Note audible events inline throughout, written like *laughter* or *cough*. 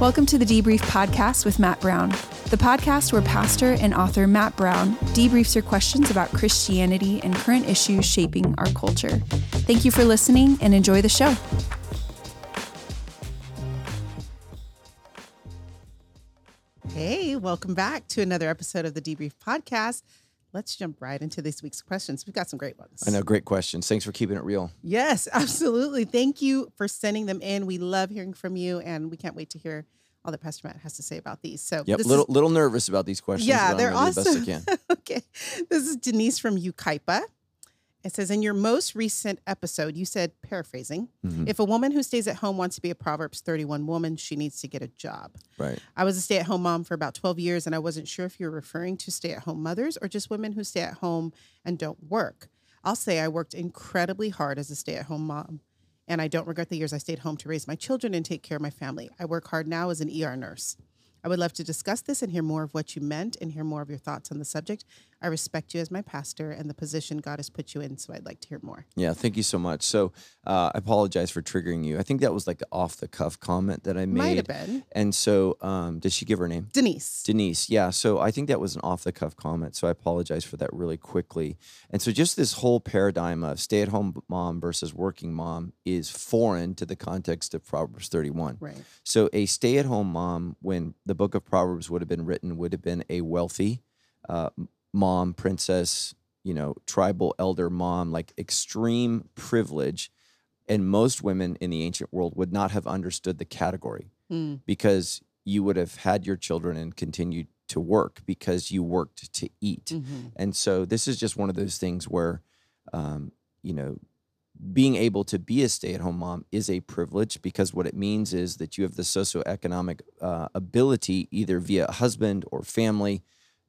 Welcome to the Debrief Podcast with Matt Brown, the podcast where pastor and author Matt Brown debriefs your questions about Christianity and current issues shaping our culture. Thank you for listening and enjoy the show. Hey, welcome back to another episode of the Debrief Podcast. Let's jump right into this week's questions. We've got some great ones. I know, great questions. Thanks for keeping it real. Yes, *laughs* absolutely. Thank you for sending them in. We love hearing from you, and we can't wait to hear all that Pastor Matt has to say about these. So, Yep, this little is- little nervous about these questions. yeah, they're gonna awesome. the best I can. *laughs* okay, this is Denise from Yucaipa. It says, in your most recent episode, you said, paraphrasing, Mhm, if a woman who stays at home wants to be a Proverbs 31 woman, she needs to get a job. Right. I was a stay at home mom for about 12 years, and I wasn't sure if you were referring to stay at home mothers or just women who stay at home and don't work. I'll say I worked incredibly hard as a stay at home mom, and I don't regret the years I stayed home to raise my children and take care of my family. I work hard now as an ER nurse. I would love to discuss this and hear more of what you meant and hear more of your thoughts on the subject. I respect you as my pastor and the position God has put you in, so I'd like to hear more. Yeah, thank you so much. So uh, I apologize for triggering you. I think that was like the off the cuff comment that I made. Might have been. And so, um, did she give her name? Denise. Denise, yeah. So I think that was an off the cuff comment. So I apologize for that really quickly. And so just this whole paradigm of stay at home mom versus working mom is foreign to the context of Proverbs 31. Right. So a stay at home mom, when the book of Proverbs would have been written, would have been a wealthy uh, mom, princess, you know, tribal elder mom, like extreme privilege. And most women in the ancient world would not have understood the category Hmm. because you would have had your children and continued to work because you worked to eat. Mhm. And so this is just one of those things where, um, you know, being able to be a stay at home mom is a privilege because what it means is that you have the socioeconomic uh, ability, either via a husband or family,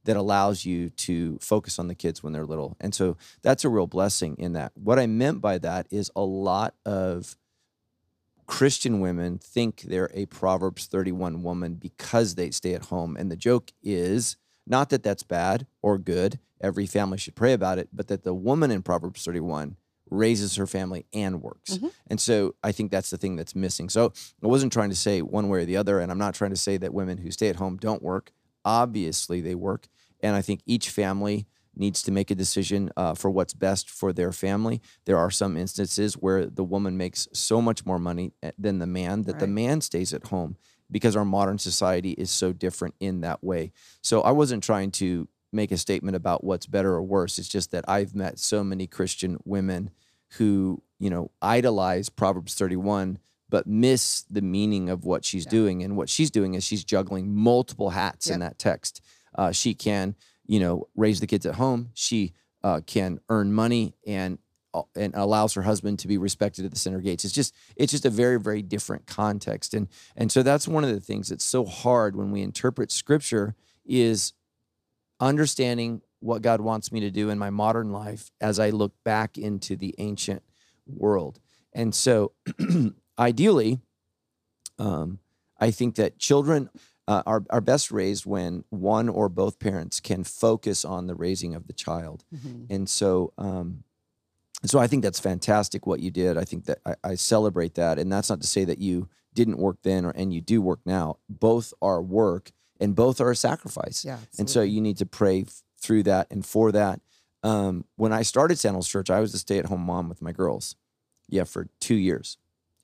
that allows you to focus on the kids when they're little. And so that's a real blessing in that. What I meant by that is a lot of Christian women think they're a Proverbs 31 woman because they stay at home. And the joke is not that that's bad or good. Every family should pray about it, but that the woman in Proverbs 31 raises her family and works. Mhm. And so I think that's the thing that's missing. So I wasn't trying to say one way or the other. And I'm not trying to say that women who stay at home don't work. Obviously, they work. And I think each family needs to make a decision uh, for what's best for their family. There are some instances where the woman makes so much more money eh, than the man that the man stays at home because our modern society is so different in that way. So I wasn't trying to make a statement about what's better or worse. It's just that I've met so many Christian women who, you know, idolize Proverbs 31 but miss the meaning of what she's Yeah. doing. And what she's doing is she's juggling multiple hats in that text. Uh, she can, you know, raise the kids at home. She uh, can earn money and uh, and allows her husband to be respected at the center gates. It's just it's just a very very different context. And and so that's one of the things that's so hard when we interpret scripture is understanding what God wants me to do in my modern life as I look back into the ancient world. And so, *clears throat* ideally, um, I think that children uh, are, are best raised when one or both parents can focus on the raising of the child. Mhm. And so, um, so I think that's fantastic what you did. I think that I, I celebrate that, and that's not to say that you didn't work then or and you do work now. Both are work, and both are a sacrifice. Yeah. And so you need to pray f- through that and for that. Um, when I started Sandals Church, I was a stay at home mom with my girls. Yeah, for two years.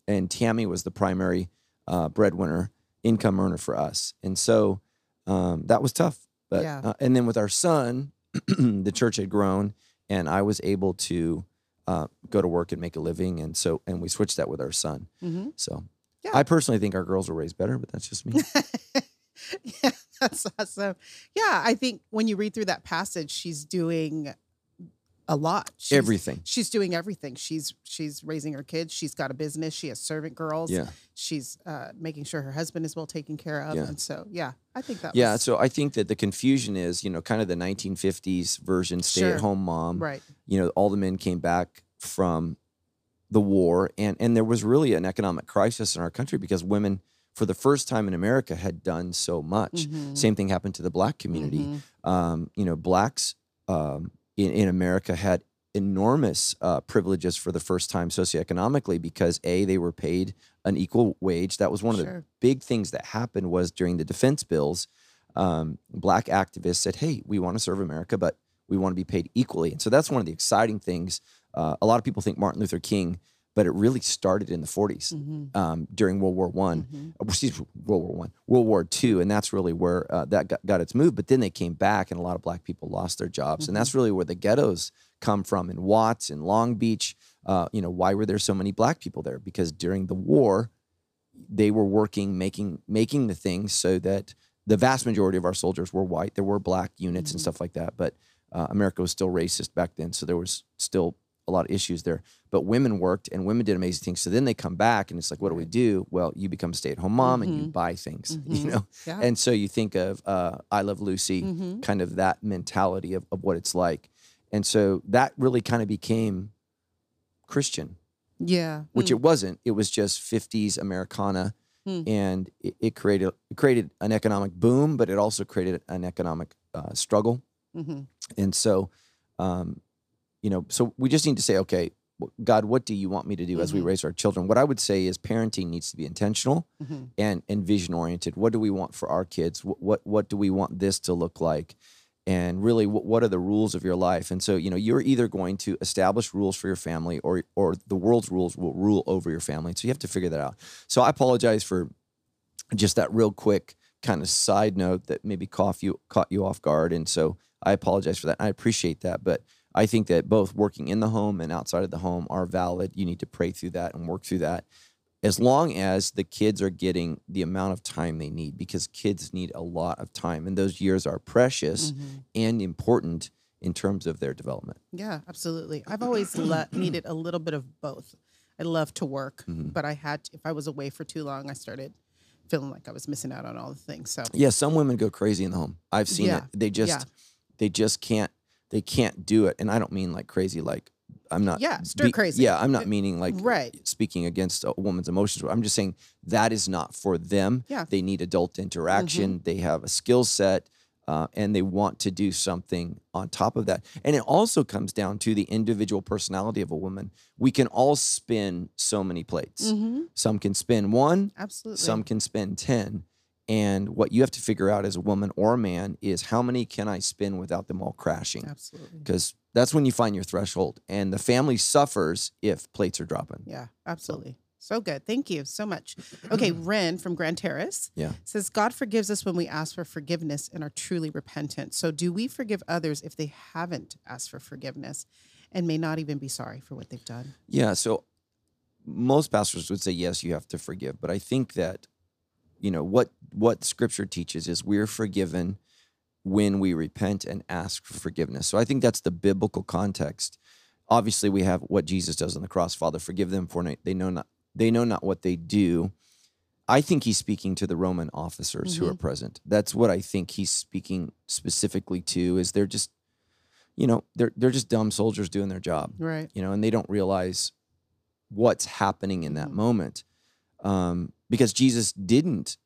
And Tammy was the primary uh, breadwinner, income earner for us. And so um, that was tough. But Yeah. uh, and then with our son, *clears throat* the church had grown and I was able to uh, go to work and make a living. And so, and we switched that with our son. Mhm. So Yeah. I personally think our girls were raised better, but that's just me. *laughs* yeah, *laughs* that's awesome. Yeah, I think when you read through that passage, she's doing a lot. She's, Everything. She's doing everything. She's she's raising her kids. She's got a business. She has servant girls. Yeah. She's uh, making sure her husband is well taken care of. Yeah. And so, yeah, I think that. Yeah, was, so I think that the confusion is, you know, kind of the 1950s version stay Sure. at home mom. right. You know, all the men came back from the war and and there was really an economic crisis in our country because women for the first time in America had done so much. Mhm. Same thing happened to the black community. Mhm. Um, you know, blacks um, in, in America had enormous uh, privileges for the first time socioeconomically because a they were paid an equal wage. That was one of the big things that happened was during the defense bills. Um, black activists said, "Hey, we want to serve America, but we want to be paid equally." And so that's one of the exciting things. Uh, a lot of people think Martin Luther King, but it really started in the 40s Mhm. um, during World War One Mhm. uh, excuse me, World War One, World War Two, and that's really where uh, that got, got its move. But then they came back, and a lot of black people lost their jobs, and that's really where the ghettos come from in Watts and Long Beach. Uh, you know, why were there so many black people there? Because during the war, they were working, making making the things so that the vast majority of our soldiers were white. There were black units and Mhm. stuff like that, but uh, America was still racist back then, so there was still a lot of issues there. But women worked and women did amazing things. So then they come back and it's like, what do we do? Well, you become a stay at home mom and you Mhm. buy things, *laughs* you Mhm. know? Yeah. And so you think of uh, I Love Lucy, Mhm. kind of that mentality of, of what it's like. And so that really kind of became Christian, yeah. which Mm. it wasn't. It was just 50s Americana. Hmm. And it, it created it created an economic boom, but it also created an economic uh, struggle. Mhm. And so, um, you know, so we just need to say, okay, God, what do you want me to do as we Mhm. raise our children? What I would say is parenting needs to be intentional Mhm. and and vision oriented. What do we want for our kids? What what, what do we want this to look like? And really, what, what are the rules of your life? And so, you know, you're either going to establish rules for your family, or or the world's rules will rule over your family. So you have to figure that out. So I apologize for just that real quick kind of side note that maybe caught you caught you off guard. And so I apologize for that. I appreciate that, but I think that both working in the home and outside of the home are valid. You need to pray through that and work through that as long as the kids are getting the amount of time they need because kids need a lot of time and those years are precious Mhm. and important in terms of their development. Yeah, absolutely. I've *clears throat* always le- needed a little bit of both. I love to work, Mhm. but I had if I was away for too long, I started feeling like I was missing out on all the things. So Yeah, some women go crazy in the home. I've seen Yeah, it. They just yeah. they just can't they can't do it. And I don't mean like crazy like I'm not Yeah, stir be- crazy. Yeah, I'm not meaning like Right. speaking against a woman's emotions. I'm just saying that is not for them. Yeah. Mm-hmm. They need adult interaction. They have a skill set. Uh, and they want to do something on top of that. And it also comes down to the individual personality of a woman. We can all spin so many plates. Mhm. Some can spin one, absolutely. some can spin 10. And what you have to figure out as a woman or a man is how many can I spin without them all crashing? absolutely. Because that's when you find your threshold. And the family suffers if plates are dropping. Yeah, absolutely. So good. Thank you so much. *clears throat* Okay, Ren from Grand Terrace Yeah. says God forgives us when we ask for forgiveness and are truly repentant. So do we forgive others if they haven't asked for forgiveness and may not even be sorry for what they've done? Yeah. So most pastors would say, yes, you have to forgive. But I think that, you know, what what scripture teaches is we're forgiven when we repent and ask for forgiveness. So I think that's the biblical context. Obviously, we have what Jesus does on the cross. Father, forgive them for they know not they know not what they do. I think he's speaking to the Roman officers who are present. That's what I think he's speaking specifically to. Is they're just, you know, they're they're just dumb soldiers doing their job Right. you know, and they don't realize what's happening in that Mhm. moment. Um, because Jesus didn't,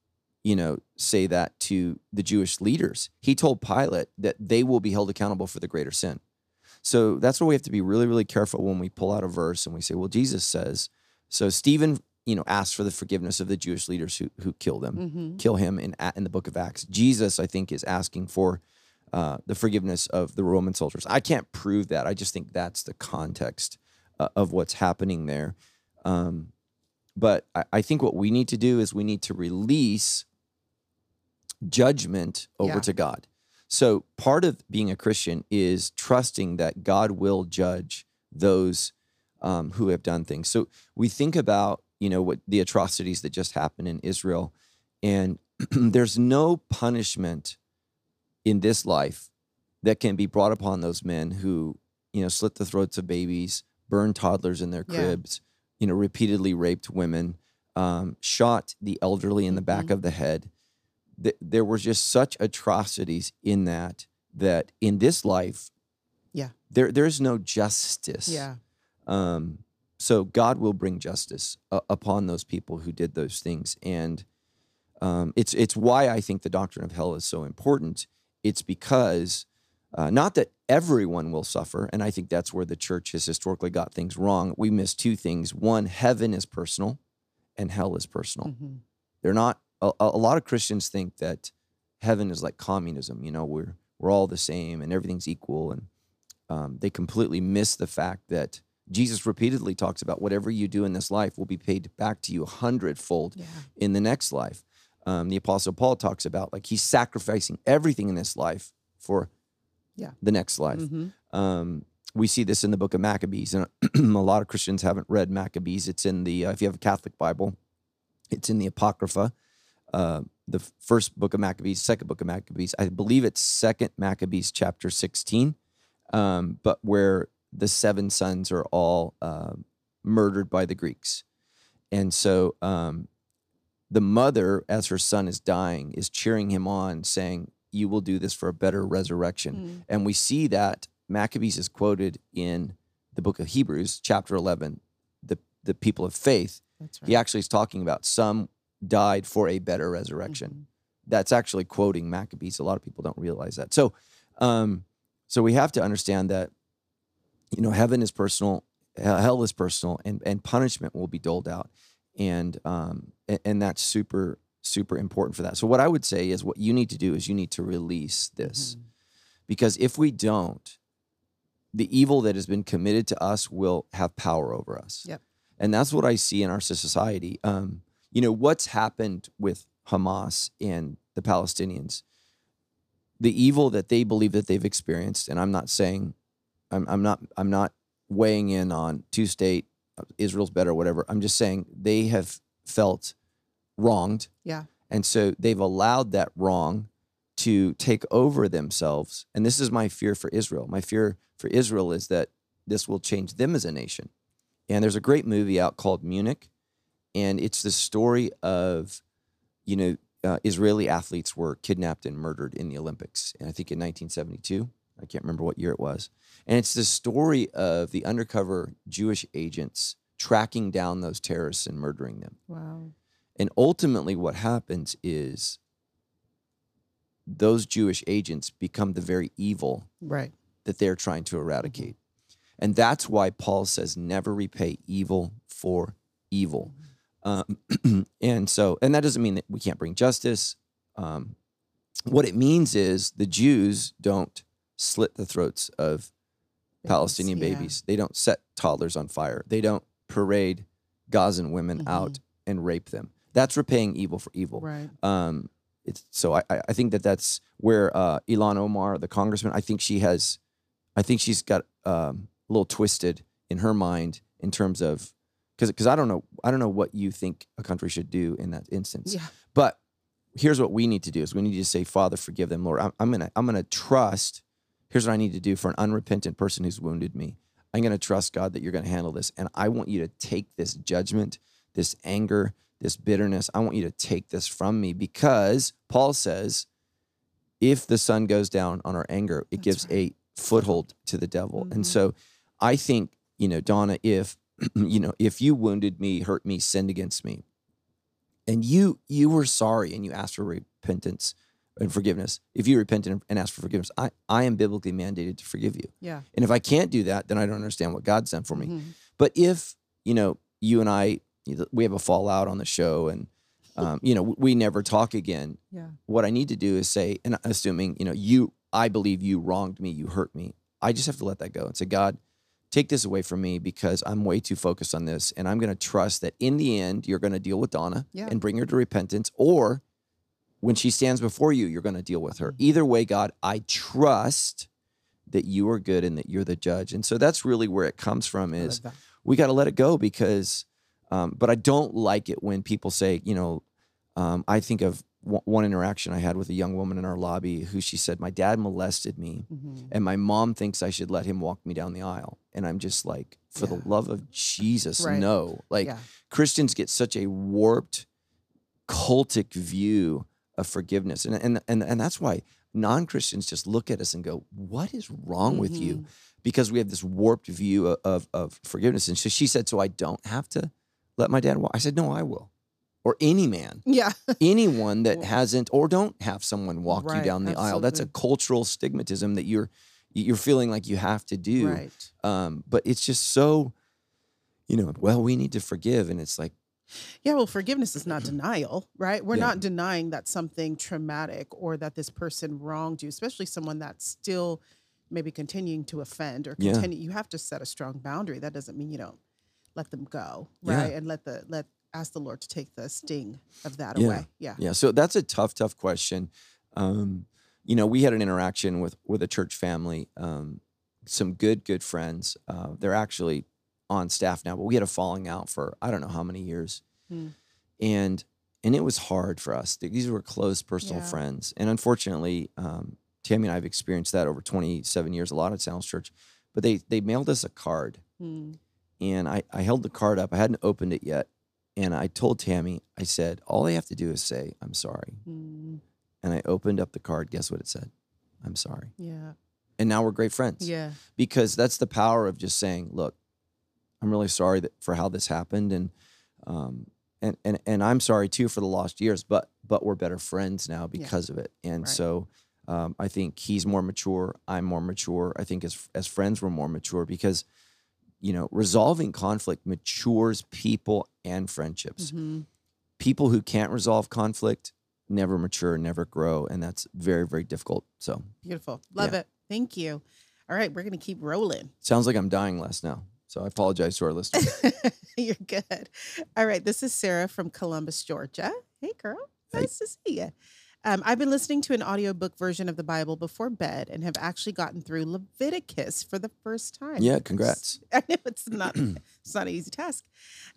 you know, say that to the Jewish leaders. He told Pilate that they will be held accountable for the greater sin. So that's where we have to be really, really careful when we pull out a verse and we say, well, Jesus says. So Stephen, you know, asked for the forgiveness of the Jewish leaders who who killed him Mm-hmm. kill him in in the book of Acts. Jesus, I think, is asking for uh, the forgiveness of the Roman soldiers. I can't prove that. I just think that's the context uh, of what's happening there. Um, but I, I think what we need to do is we need to release judgment over Yeah. to God. So part of being a Christian is trusting that God will judge those um, who have done things. So we think about you know what the atrocities that just happened in Israel, and *clears throat* there's no punishment in this life that can be brought upon those men who you know slit the throats of babies, burn toddlers in their cribs, you know repeatedly raped women, um, shot the elderly in the back Mhm. of the head. Th- there were just such atrocities in that that in this life, Yeah. there there's no justice. Yeah. Um, so God will bring justice uh, upon those people who did those things, and um, it's it's why I think the doctrine of hell is so important. It's because Uh, not that everyone will suffer, and I think that's where the church has historically got things wrong. We miss two things: one, heaven is personal, and hell is personal. Mhm. They're not. A, a lot of Christians think that heaven is like communism. You know, we're we're all the same and everything's equal, and um, they completely miss the fact that Jesus repeatedly talks about whatever you do in this life will be paid back to you a hundredfold Yeah. in the next life. Um, the Apostle Paul talks about like he's sacrificing everything in this life for Yeah. the next life. Mhm. Um, we see this in the book of Maccabees, and *clears throat* a lot of Christians haven't read Maccabees. It's in the uh, if you have a Catholic Bible, it's in the Apocrypha. Uh, the first book of Maccabees, second book of Maccabees. I believe it's second Maccabees chapter sixteen, um, but where the seven sons are all uh, murdered by the Greeks, and so um, the mother, as her son is dying, is cheering him on, saying, "You will do this for a better resurrection." Mm. And we see that Maccabees is quoted in the book of Hebrews, chapter 11, the, the people of faith. That's right. He actually is talking about some died for a better resurrection. Mhm. That's actually quoting Maccabees. A lot of people don't realize that. So, um, so we have to understand that, you know, heaven is personal, hell is personal, and, and punishment will be doled out. And, um, and, and that's super, super important for that. So what I would say is what you need to do is you need to release this Mhm. because if we don't, the evil that has been committed to us will have power over us. Yep. And that's what I see in our society. Um, you know, what's happened with Hamas and the Palestinians, the evil that they believe that they've experienced, and I'm not saying, I'm, I'm not, I'm not weighing in on two state, uh, Israel's better, whatever. I'm just saying they have felt wronged. Yeah. And so they've allowed that wrong to take over themselves. And this is my fear for Israel. My fear for Israel is that this will change them as a nation. And there's a great movie out called Munich, and it's the story of, you know, uh, Israeli athletes were kidnapped and murdered in the Olympics, and I think in 1972. I can't remember what year it was. And it's the story of the undercover Jewish agents tracking down those terrorists and murdering them. Wow. And ultimately, what happens is those Jewish agents become the very evil Right. that they're trying to eradicate. And that's why Paul says, never repay evil for evil. Um, *clears throat* and so, and that doesn't mean that we can't bring justice. Um, what it means is the Jews don't slit the throats of Palestinian yeah. babies. They don't set toddlers on fire. They don't parade Gazan women Mhm. out and rape them. That's repaying evil for evil. Right. Um, it's so I, I think that that's where uh, Ilhan Omar, the congressman, I think she has, I think she's got um, a little twisted in her mind in terms of because because I don't know I don't know what you think a country should do in that instance. Yeah. But here's what we need to do: is we need to say, Father, forgive them, Lord. I'm, I'm gonna I'm gonna trust. Here's what I need to do for an unrepentant person who's wounded me. I'm gonna trust God that you're gonna handle this, and I want you to take this judgment, this anger, this bitterness. I want you to take this from me because Paul says, if the sun goes down on our anger, it That's gives right. a foothold to the devil. Mhm. And so, I think you know, Donna, if *clears throat* you know, if you wounded me, hurt me, sinned against me, and you you were sorry and you asked for repentance and forgiveness, if you repented and asked for forgiveness, I I am biblically mandated to forgive you. Yeah. And if I can't do that, then I don't understand what God's done for me. Mhm. But if you know you and I, we have a fallout on the show, and um, you know we never talk again, Yeah. what I need to do is say, and assuming you know you, I believe you wronged me, you hurt me. I just have to let that go and say, God, take this away from me because I'm way too focused on this, and I'm going to trust that in the end you're going to deal with Donna Yeah. and bring her to repentance, or when she stands before you, you're going to deal with her. Mhm. Either way, God, I trust that you are good and that you're the judge, and so that's really where it comes from. Is we got to let it go because um, but i don't like it when people say you know um, i think of one interaction i had with a young woman in our lobby who she said my dad molested me Mhm. and my mom thinks i should let him walk me down the aisle and i'm just like for Yeah. the love of jesus Right. no like yeah. christians get such a warped cultic view of forgiveness and and and, and that's why non-christians just look at us and go what is wrong with you Mhm. because we have this warped view of, of, of forgiveness. And so she said, So I don't have to let my dad walk. I said, No, I will. or any man, Yeah. *laughs* anyone that hasn't or don't have someone walk you down the aisle. That's a cultural stigmatism that you're you're feeling like you have to do. Right. Um, but it's just so, you know, well, we need to forgive, and it's like, Yeah, well, forgiveness is not *clears throat* denial, right? We're Yeah. not denying that something traumatic or that this person wronged you, especially someone that's still maybe continuing to offend or Yeah. continue. You have to set a strong boundary. That doesn't mean you don't let them go, Yeah. right? And let the let ask the Lord to take the sting of that Yeah. away. Yeah. Yeah, so that's a tough, tough question. Um, you know, we had an interaction with with a church family, um, some good, good friends. Uh, they're actually on staff now, but we had a falling out for I don't know how many years, Hmm. and and it was hard for us. These were close personal Yeah. friends, and unfortunately, um, Tammy and I have experienced that over 27 years, a lot at Sandals Church. But they they mailed us a card, Mm. And I, I held the card up. I hadn't opened it yet. And I told Tammy, I said, all they have to do is say, I'm sorry. Mm. And I opened up the card. Guess what it said? I'm sorry. Yeah. And now we're great friends. Yeah. Because that's the power of just saying, look, I'm really sorry that, for how this happened. And, um, and, and, and I'm sorry too for the lost years, but, but we're better friends now because of it. And Right. so, um, I think he's more mature. I'm more mature. I think as, as friends, we're more mature because, you know, resolving conflict matures people and friendships. Mhm. People who can't resolve conflict never mature, never grow, and that's very, very difficult. So Beautiful. Love Yeah. it. Thank you. All right, we're gonna keep rolling. sounds like I'm dying less now. So I apologize to our listeners. *laughs* You're good. All right. This is Sarah from Columbus, Georgia. Hey, girl. Hey. Nice to see you. Um, I've been listening to an audiobook version of the Bible before bed and have actually gotten through Leviticus for the first time. yeah, congrats. *laughs* I know it's not *clears throat* it's not an easy task.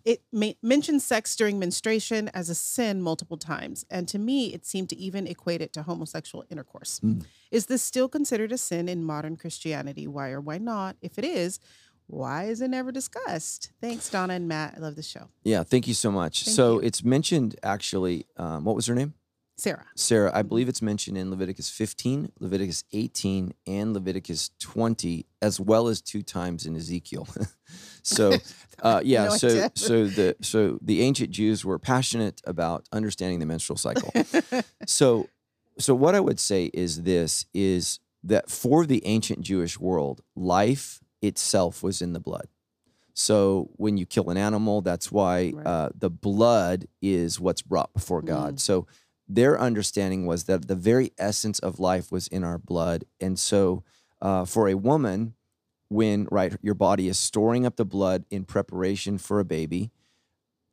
It ma- mentions sex during menstruation as a sin multiple times, and to me, it seemed to even equate it to homosexual intercourse. Mm. Is this still considered a sin in modern Christianity? Why or why not? If it is, why is it never discussed? Thanks, Donna and Matt. I love the show. Yeah, thank you so much. Thank so you. it's mentioned actually. Um, what was her name? Sarah. Sarah. I believe it's mentioned in Leviticus 15, Leviticus 18, and Leviticus 20, as well as two times in Ezekiel. *laughs* so, *laughs* uh, yeah. No so, so the so the ancient Jews were passionate about understanding the menstrual cycle. *laughs* so so what i would say is this is that for the ancient jewish world life itself was in the blood so when you kill an animal that's why Right. uh, the blood is what's brought before god so their understanding was that the very essence of life was in our blood. And so uh, for a woman when right your body is storing up the blood in preparation for a baby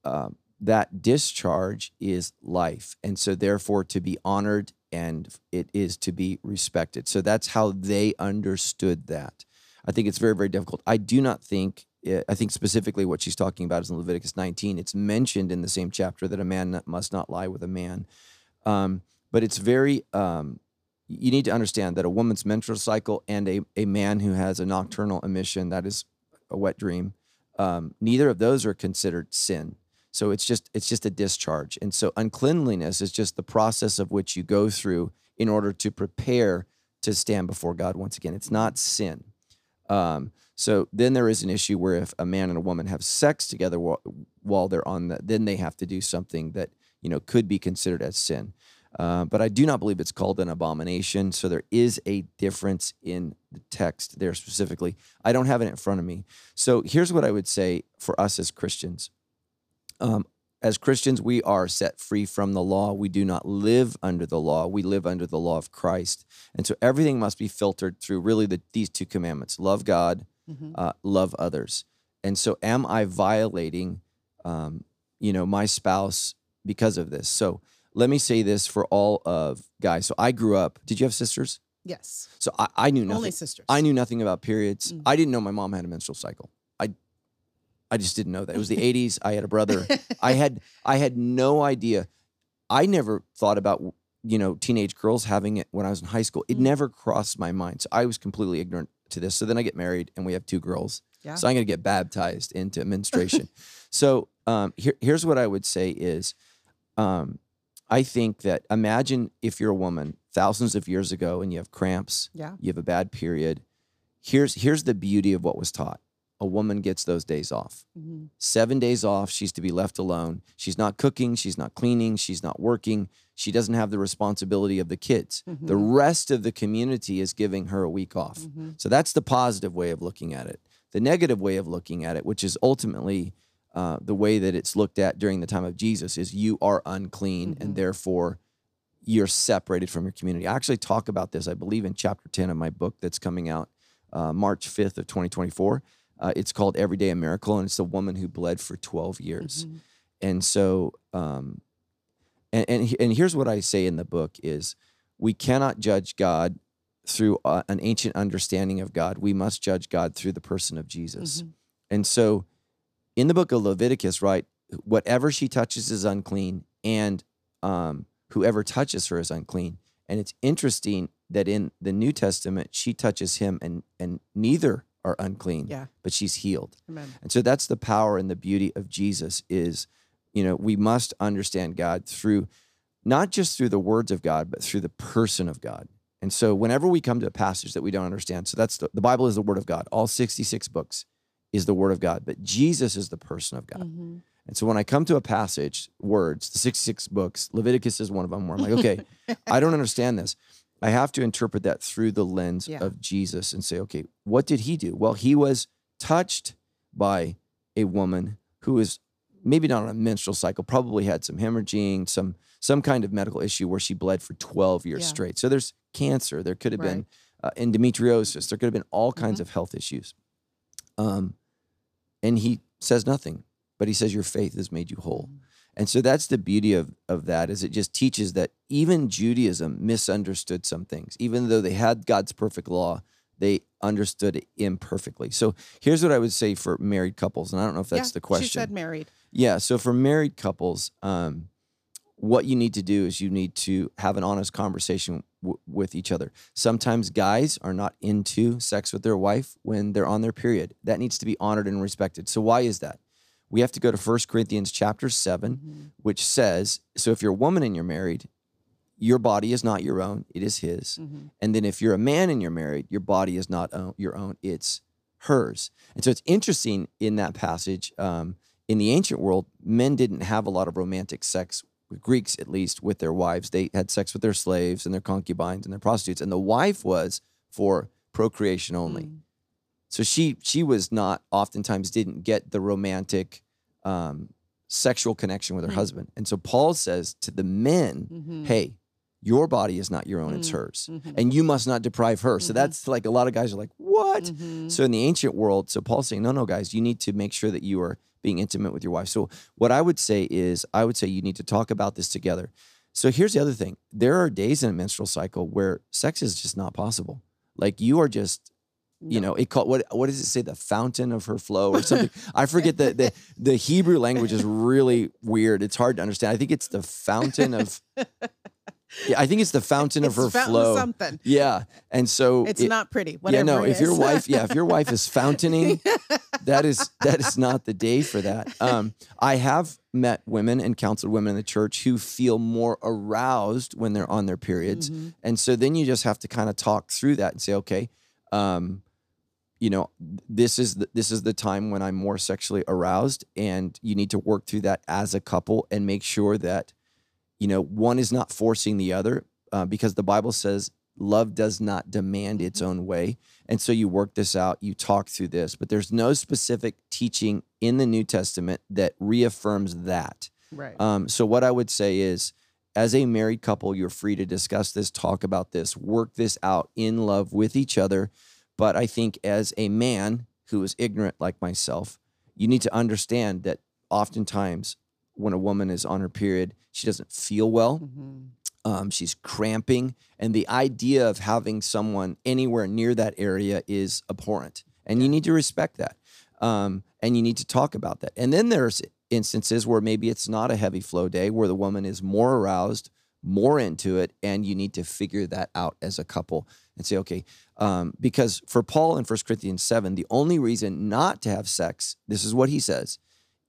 um, that discharge is life. And so therefore to be honored and it is to be respected. So that's how they understood that. I think it's very very difficult. I do not think eh, i think specifically what she's talking about is in leviticus 19 it's mentioned in the same chapter that a man must not lie with a man um, but it's very um, you need to understand that a woman's menstrual cycle and a, a man who has a nocturnal emission that is a wet dream um, neither of those are considered sin. So it's just it's just a discharge. And so uncleanliness is just the process of which you go through in order to prepare to stand before god once again. It's not sin. Um, so then there is an issue where if a man and a woman have sex together while, while they're on that then they have to do something that you know could be considered as sin uh, but I do not believe it's called an abomination. So there is a difference in the text there specifically. I don't have it in front of me. So here's what I would say for us as Christians. Um, as Christians, we are set free from the law. We do not live under the law. We live under the law of Christ. And so everything must be filtered through really the, these two commandments love God, Mhm. uh, love others. And so, am I violating, um, you know, my spouse because of this? So, let me say this for all of guys. So, I grew up. Did you have sisters? Yes. So I, I knew nothing. Only sisters. I knew nothing about periods. Mm. I didn't know my mom had a menstrual cycle. I, I just didn't know that. It was the *laughs* '80s. I had a brother. I had I had no idea. I never thought about you know teenage girls having it when I was in high school. It Mm. never crossed my mind. So I was completely ignorant to this. So then I get married and we have two girls. Yeah. So I'm going to get baptized into menstruation. *laughs* so um, here, here's what I would say is, um, I think that imagine if you're a woman thousands of years ago and you have cramps, Yeah. you have a bad period. Here's here's the beauty of what was taught. a woman gets those days off. Mhm. Seven days off, she's to be left alone. She's not cooking, she's not cleaning, she's not working. She doesn't have the responsibility of the kids. The Mhm. rest of the community is giving her a week off. Mhm. So that's the positive way of looking at it. The negative way of looking at it, which is ultimately uh, the way that it's looked at during the time of Jesus, is you are unclean Mhm. and therefore you're separated from your community. I actually talk about this, I believe, in chapter 10 of my book that's coming out uh, March 5th of 2024. Uh, it's called Everyday a Miracle, and it's the woman who bled for 12 years. Mhm. And so, um, and, and and here's what I say in the book is we cannot judge God through uh, an ancient understanding of God. We must judge God through the person of Jesus. Mhm. And so, in the book of Leviticus, right, whatever she touches is unclean, and um, whoever touches her is unclean. And it's interesting that in the New Testament, she touches him, and and neither are unclean, Yeah. but she's healed. Amen. And so that's the power and the beauty of Jesus is, you know, we must understand God through not just through the words of God, but through the person of God. And so whenever we come to a passage that we don't understand, so that's the, the Bible is the word of God. All 66 books is the word of God, but Jesus is the person of God. Mhm. And so when I come to a passage, words, the 66 books, Leviticus is one of them where I'm like, okay, *laughs* I don't understand this. I have to interpret that through the lens Yeah. of Jesus and say, okay, what did he do? Well, he was touched by a woman who is maybe not on a menstrual cycle, probably had some hemorrhaging, some some kind of medical issue where she bled for 12 years Yeah. straight. So there's cancer, there could have been uh, endometriosis, there could have been all kinds Mhm. of health issues. Um, and he says nothing, but he says, Your faith has made you whole. Mm-hmm. And so that's the beauty of, of that is it just teaches that even Judaism misunderstood some things. Even though they had God's perfect law, they understood it imperfectly. So here's what I would say for married couples, and I don't know if that's Yeah, the question. She said married. Yeah. So for married couples, um, what you need to do is you need to have an honest conversation w- with each other. Sometimes guys are not into sex with their wife when they're on their period. That needs to be honored and respected. So why is that? We have to go to 1 Corinthians chapter 7, Mhm. which says, so if you're a woman and you're married, your body is not your own, it is his. Mhm. And then if you're a man and you're married, your body is not own, your own, it's hers. And so it's interesting in that passage. Um, in the ancient world, men didn't have a lot of romantic sex, Greeks at least, with their wives. They had sex with their slaves and their concubines and their prostitutes. And the wife was for procreation only. Mm. So she she was not oftentimes didn't get the romantic um, sexual connection with her Hmm. husband. And so Paul says to the men, Mhm. hey, your body is not your own, it's Mm. hers. Mhm. And you must not deprive her. So Mhm. that's like a lot of guys are like, what? Mhm. So in the ancient world, so Paul's saying, no, no, guys, you need to make sure that you are being intimate with your wife. So what I would say is, I would say you need to talk about this together. So here's the other thing: there are days in a menstrual cycle where sex is just not possible. Like you are just, you know, it called what? What does it say? The fountain of her flow or something? *laughs* I forget the the the Hebrew language is really weird. It's hard to understand. I think it's the fountain of. *laughs* Yeah, I think it's the fountain of her fountain flow. Something. Yeah, and so It's it- not pretty. Whatever yeah, no. If your wife, yeah, if your wife is *laughs* fountaining, that is that is not the day for that. Um, I have met women and counseled women in the church who feel more aroused when they're on their periods, Mhm. and so then you just have to kind of talk through that and say, okay, um, you know, this is the, this is the time when I'm more sexually aroused, and you need to work through that as a couple and make sure that you know one is not forcing the other uh, because the Bible says love does not demand its own way. And so you work this out, you talk through this, but there's no specific teaching in the New Testament that reaffirms that. Right. Um, so what I would say is, as a married couple, you're free to discuss this, talk about this, work this out in love with each other. But I think as a man who is ignorant like myself, you need to understand that oftentimes when a woman is on her period, she doesn't feel well. Mhm. um, she's cramping and the idea of having someone anywhere near that area is abhorrent and you need to respect that um, and you need to talk about that. And then there's instances where maybe it's not a heavy flow day where the woman is more aroused more into it and you need to figure that out as a couple and say okay um, because for paul in 1 corinthians 7 the only reason not to have sex this is what he says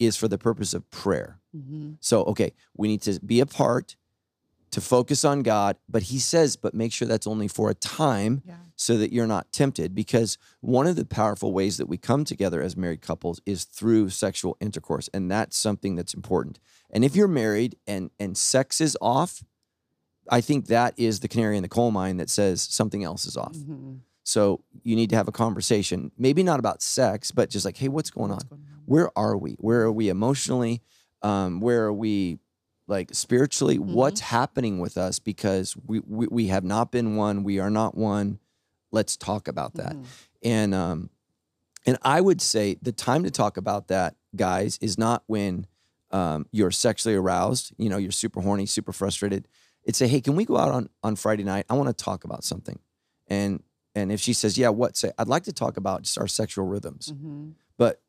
is for the purpose of prayer Mhm. so, okay, we need to be apart. to focus on God. But he says, but make sure that's only for a time Yeah. so that you're not tempted. Because one of the powerful ways that we come together as married couples is through sexual intercourse. And that's something that's important. And if you're married and and sex is off, I think that is the canary in the coal mine that says something else is off. Mhm. So you need to have a conversation, maybe not about sex, but just like, hey, what's going What's on? going on? Where are we? Where are we emotionally? Um, where are we like spiritually? What's happening with us? Because we, we we have not been one. We are not one. Let's talk about that. Mhm. And um, and I would say the time to talk about that, guys, is not when um, you're sexually aroused. You know, you're super horny, super frustrated. It's say, hey, can we go out on on Friday night? I want to talk about something. And and if she says, yeah, what? Say, I'd like to talk about just our sexual rhythms. Mhm. But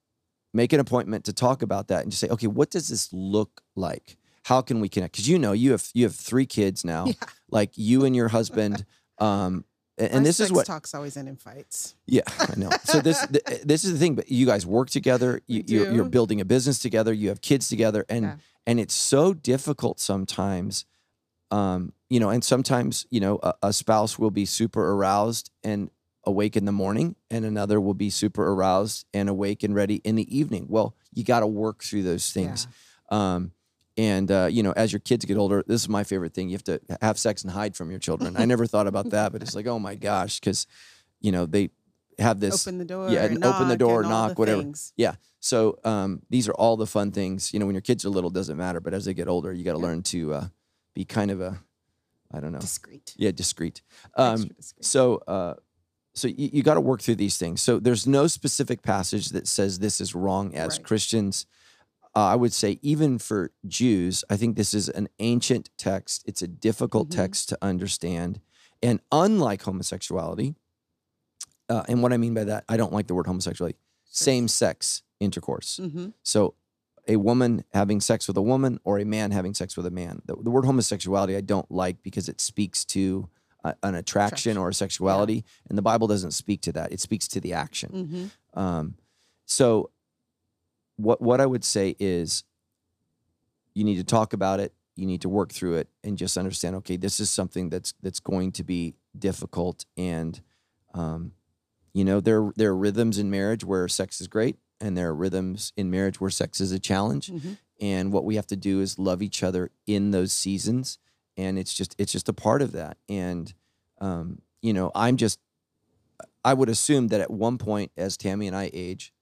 make an appointment to talk about that and just say, okay, what does this look like? How can we connect? Because you know you have you have three kids now. Yeah. Like you and your husband. Um, and, and this is what talks always end in fights. yeah, I know. So this th- this is the thing. But you guys work together. *laughs* You, you're, you're building a business together. You have kids together, and Yeah. and it's so difficult sometimes. Um, you know, and sometimes you know a, a spouse will be super aroused and awake in the morning, and another will be super aroused and awake and ready in the evening. Well, you got to work through those things. Um, and uh, you know, as your kids get older, this is my favorite thing. You have to have sex and hide from your children. I never thought about that, but it's like, oh my gosh, because you know they have this. Open the door. yeah, and open the door, knock, whatever. things. Yeah. So um, these are all the fun things. You know, when your kids are little, it doesn't matter, but as they get older, you got to Yeah. learn to uh, be kind of a, I don't know, Discreet. yeah, discreet. Um, discreet. so, uh, so you, you got to work through these things. So there's no specific passage that says this is wrong as Right. Christians. Uh, I would say even for Jews, I think this is an ancient text. It's a difficult Mhm. text to understand, and unlike homosexuality, uh, and what I mean by that, I don't like the word homosexuality. Same sex intercourse. Mm-hmm. So a woman having sex with a woman or a man having sex with a man. The, the word homosexuality I don't like because it speaks to uh, an attraction Attraction. or a sexuality, and the Bible doesn't speak to that. It speaks to the action. Mm-hmm. Um, so what what I would say is you need to talk about it, you need to work through it and just understand okay, this is something that's that's going to be difficult and um, you know, there there are rhythms in marriage where sex is great and there are rhythms in marriage where sex is a challenge. Mhm. and what we have to do is love each other in those seasons. And it's just it's just a part of that. And um, you know i'm just i would assume that at one point as tammy and i age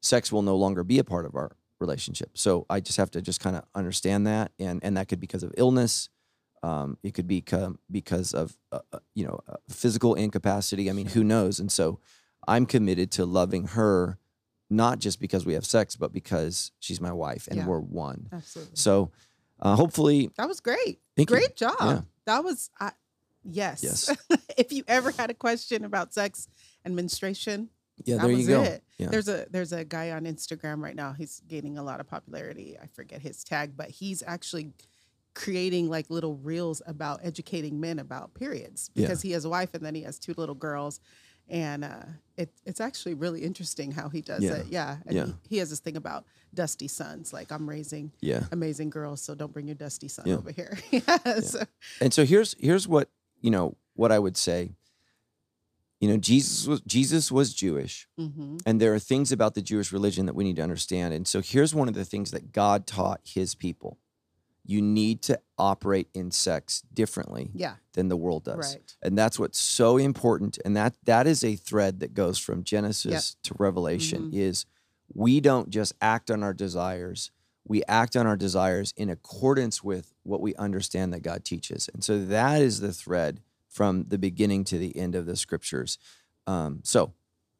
sex will no longer be a part of our relationship. So i just have to just kind of understand that. And and that could be because of illness. Um, it could be because of uh, uh, you know uh, physical incapacity. I mean who knows? And so i'm committed to loving her not just because we have sex but because she's my wife and Yeah. we're one Absolutely. so uh, hopefully, That was great. Thank you. great job. Yeah. That was I, yes. Yes. *laughs* if you ever had a question about sex and menstruation, yeah, that there was you go. it. Yeah. There's a there's a guy on Instagram right now. He's gaining a lot of popularity. I forget his tag, but he's actually creating like little reels about educating men about periods Yeah. because he has a wife and then he has two little girls. And uh, it, it's actually really interesting how he does Yeah. it. Yeah. And Yeah. He, he has this thing about dusty sons. Like, I'm raising yeah. amazing girls, so don't bring your dusty son Yeah. over here. *laughs* yeah, So, And so here's here's what you know what I would say. You know, Jesus was Jesus was Jewish, mhm. and there are things about the Jewish religion that we need to understand. And so here's one of the things that God taught His people: you need to operate in sex differently yeah, than the world does. right. and that's what's so important and that that is a thread that goes from genesis to revelation Mhm. is we don't just act on our desires we act on our desires in accordance with what we understand that god teaches and so that is the thread from the beginning to the end of the scriptures um, so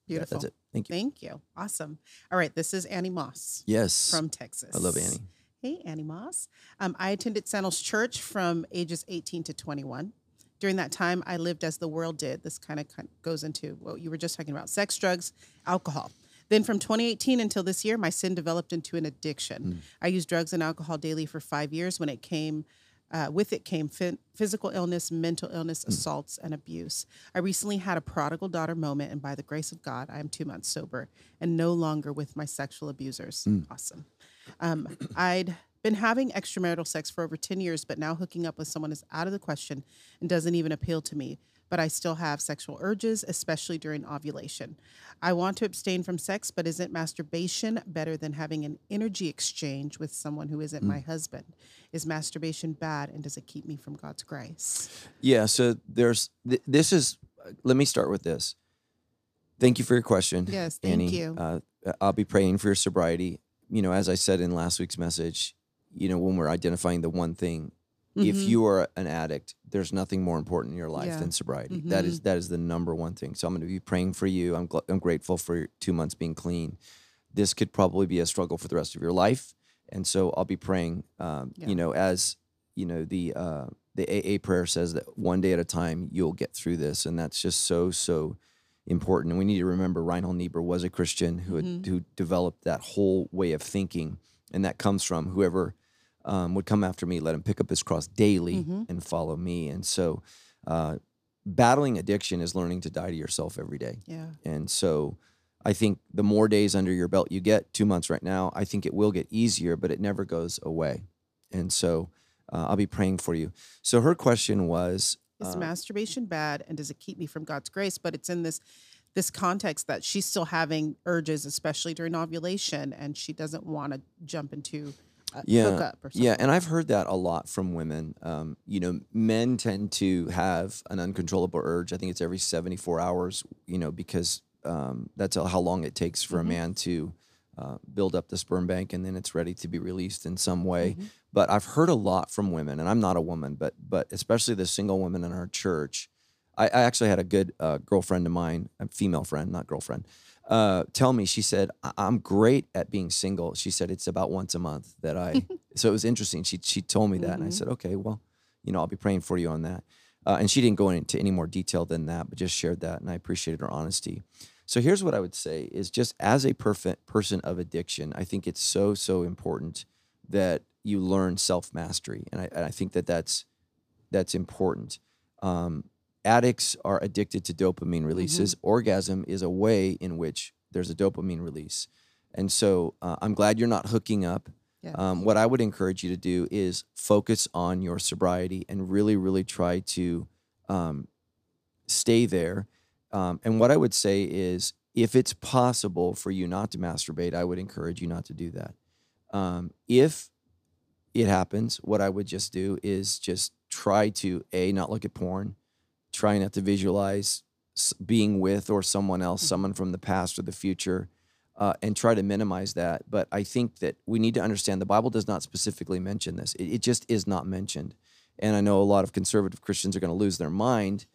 yeah, Beautiful. that's it thank you Thank you. Awesome. All right. This is Annie Moss yes from Texas. i love annie Hey, Annie Moss. Um, I attended Sandals Church from ages 18 to 21. During that time, I lived as the world did. This kind of goes into what you were just talking about sex, drugs, alcohol. Then from 2018 until this year, my sin developed into an addiction. I used drugs and alcohol daily for five years. When it came, uh, with it came phy- physical illness, mental illness, assaults, and abuse. I recently had a prodigal daughter moment, and by the grace of God, I am two months sober and no longer with my sexual abusers. Awesome. Um, I'd Been having extramarital sex for over 10 years, but now hooking up with someone is out of the question and doesn't even appeal to me. But I still have sexual urges, especially during ovulation. I want to abstain from sex, but isn't masturbation better than having an energy exchange with someone who isn't my husband? Is masturbation bad and does it keep me from God's grace? Yeah. So there's th- this is. Let me start with this. Thank you for your question. Yes, thank Annie. you. Uh, I'll be praying for your sobriety. You know, as I said in last week's message, you know, when we're identifying the one thing, if Mhm. you are an addict, there's nothing more important in your life Yeah. than sobriety. That is that is the number one thing. So I'm going to be praying for you. I'm gl- I'm grateful for your two months being clean. This could probably be a struggle for the rest of your life, and so I'll be praying. Um, Yeah. You know, as you know, the uh, the AA prayer says that one day at a time you'll get through this, and that's just so so important. And we need to remember Reinhold Niebuhr was a Christian who had, who developed that whole way of thinking, and that comes from whoever um, would come after me, let him pick up his cross daily and follow me. And so, uh, battling addiction is learning to die to yourself every day. Yeah. And so, I think the more days under your belt you get, two months right now, I think it will get easier, but it never goes away. And so, uh, I'll be praying for you. So her question was, Is uh, masturbation bad and does it keep me from God's grace? But it's in this this context that she's still having urges, especially during ovulation, and she doesn't want to jump into a yeah, yeah, and I've heard that a lot from women. Um, you know, men tend to have an uncontrollable urge. I think it's every seventy-four hours. You know, because um, that's how long it takes for a man to uh, build up the sperm bank, and then it's ready to be released in some way. But I've heard a lot from women, and I'm not a woman, but but especially the single women in our church. I, I actually had a good uh, girlfriend of mine, a female friend, not girlfriend, uh, tell me. She said, "I- "I'm great at being single." She said, "It's about once a month that I." *laughs* so it was interesting. She she told me that, and I said, "Okay, well, you know, I'll be praying for you on that." Uh, and she didn't go into any more detail than that, but just shared that, and I appreciated her honesty. So here's what I would say: is just as a perfect person of addiction, I think it's so so important that you learn self mastery, and I, and I think that that's that's important. Um, addicts are addicted to dopamine releases. Orgasm is a way in which there's a dopamine release, and so uh, I'm glad you're not hooking up. Yeah. Um, what I would encourage you to do is focus on your sobriety and really, really try to um, stay there. Um, and what I would say is, if it's possible for you not to masturbate, I would encourage you not to do that. Um, if it happens, what I would just do is just try to a not look at porn, try not to visualize being with or someone else, someone from the past or the future, uh, and try to minimize that. But I think that we need to understand the Bible does not specifically mention this. It, it just is not mentioned, and I know a lot of conservative Christians are going to lose their mind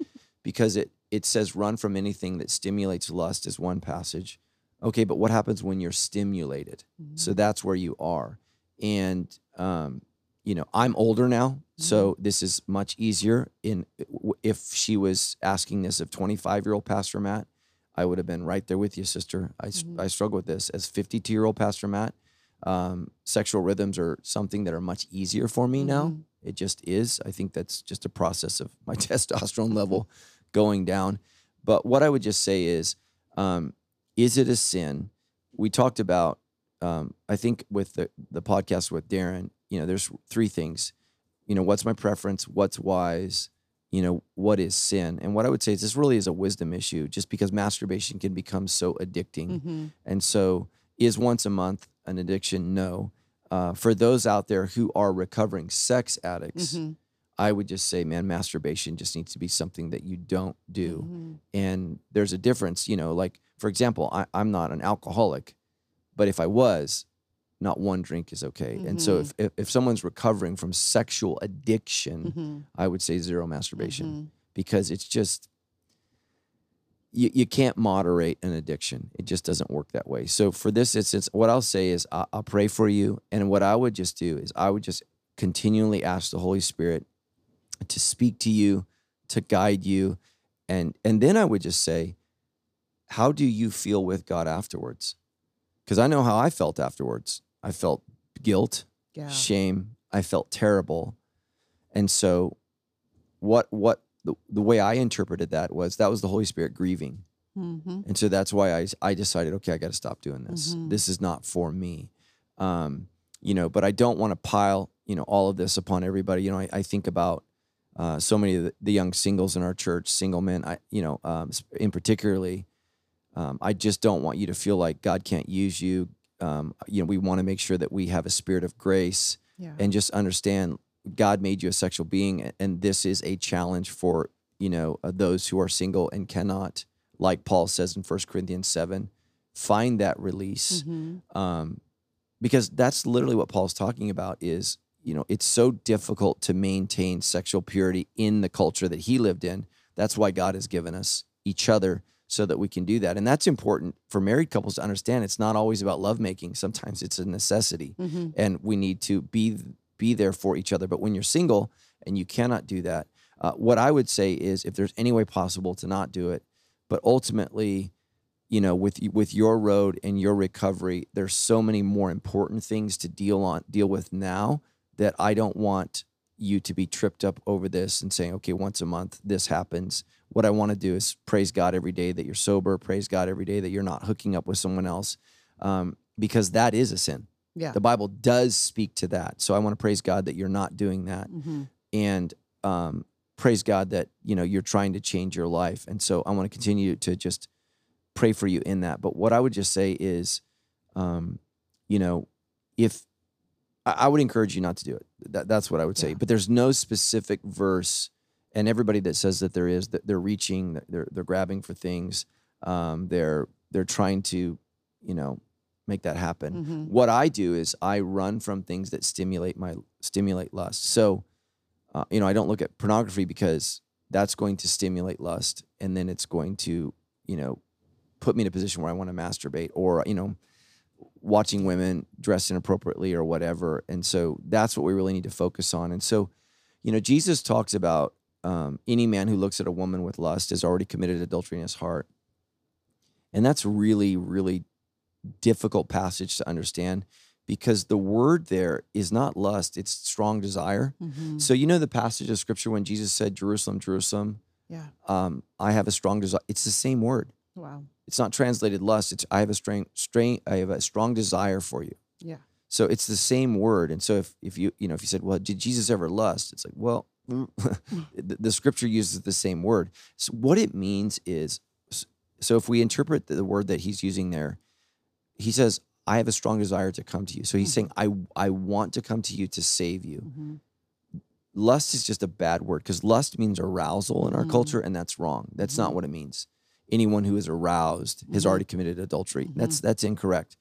because it it says run from anything that stimulates lust is one passage. Okay, but what happens when you're stimulated? So that's where you are. And um, you know, I'm older now, so this is much easier. In if she was asking this of 25 year old Pastor Matt, I would have been right there with you, sister. I struggle with this as 52 year old Pastor Matt. Um, sexual rhythms are something that are much easier for me now. It just is. I think that's just a process of my *laughs* testosterone level *laughs* going down. But what I would just say is, um, is it a sin? We talked about, um, I think with the, the podcast with Darren, you know, there's three things. You know, what's my preference? What's wise? You know, what is sin? And what I would say is this really is a wisdom issue just because masturbation can become so addicting. Mm-hmm. And so, is once a month an addiction? No. Uh, for those out there who are recovering sex addicts, Mm-hmm. I would just say, man, masturbation just needs to be something that you don't do. Mm-hmm. And there's a difference, you know, like, for example, I, I'm not an alcoholic, but if I was, not one drink is okay. And so if, if, if someone's recovering from sexual addiction, Mm-hmm. I would say zero masturbation because it's just, you, you can't moderate an addiction. It just doesn't work that way. So for this instance, what I'll say is I, I'll pray for you. And what I would just do is I would just continually ask the Holy Spirit to speak to you, to guide you. And, and then I would just say, how do you feel with God afterwards? Because I know how I felt afterwards. I felt guilt, Yeah. shame. I felt terrible. And so what what the, the way I interpreted that was that was the Holy Spirit grieving. Mm-hmm. And so that's why I, I decided, okay, I got to stop doing this. Mhm. This is not for me. Um, you know, but I don't want to pile, you know, all of this upon everybody. You know, I, I think about uh, so many of the, the young singles in our church, single men, I, you know, um, in particularly, um, I just don't want you to feel like God can't use you. Um, you know, we want to make sure that we have a spirit of grace Yeah. and just understand God made you a sexual being, and this is a challenge for you know uh, those who are single and cannot, like Paul says in First Corinthians seven, find that release, Mhm. um, because that's literally what Paul's talking about. Is you know it's so difficult to maintain sexual purity in the culture that he lived in. That's why God has given us each other so that we can do that, and that's important for married couples to understand. It's not always about lovemaking. Sometimes it's a necessity Mhm. and we need to be be there for each other. But when you're single and you cannot do that, uh, what I would say is, if there's any way possible to not do it, but ultimately, you know, with with your road and your recovery, there's so many more important things to deal on deal with now that I don't want you to be tripped up over this and saying, okay, once a month this happens. What I want to do is praise God every day that you're sober, praise God every day that you're not hooking up with someone else, um, because that is a sin. Yeah. The Bible does speak to that. So I want to praise God that you're not doing that, Mhm. and um, praise God that you know you're trying to change your life. And so I want to continue to just pray for you in that. But what I would just say is, um, you know, if I, would encourage you not to do it. That, that's what I would say. Yeah. But there's no specific verse, and everybody that says that there is, that they're reaching, they're they're grabbing for things, um, they're they're trying to, you know, make that happen. Mhm. What I do is I run from things that stimulate my stimulate lust. So, uh, you know, I don't look at pornography because that's going to stimulate lust, and then it's going to, you know, put me in a position where I want to masturbate, or you know, watching women dressed inappropriately or whatever. And so that's what we really need to focus on. And so, you know, Jesus talks about um, any man who looks at a woman with lust has already committed adultery in his heart. And that's really, really difficult passage to understand because the word there is not lust, it's strong desire. Mhm. So, you know, the passage of scripture when Jesus said, Jerusalem, Jerusalem, Yeah. um, I have a strong desire. It's the same word. Wow. It's not translated lust. It's I have a strong, I have a strong desire for you. Yeah. So it's the same word. And so if, if you, you know, if you said, well, did Jesus ever lust? It's like, well, *laughs* the, the scripture uses the same word. So what it means is, so if we interpret the word that he's using there, he says, I have a strong desire to come to you. So he's saying, I, I want to come to you to save you. Mhm. Lust is just a bad word because lust means arousal in our Mhm. culture, and that's wrong. That's not Mhm. what it means. Anyone who is aroused has Mhm. already committed adultery. That's that's incorrect.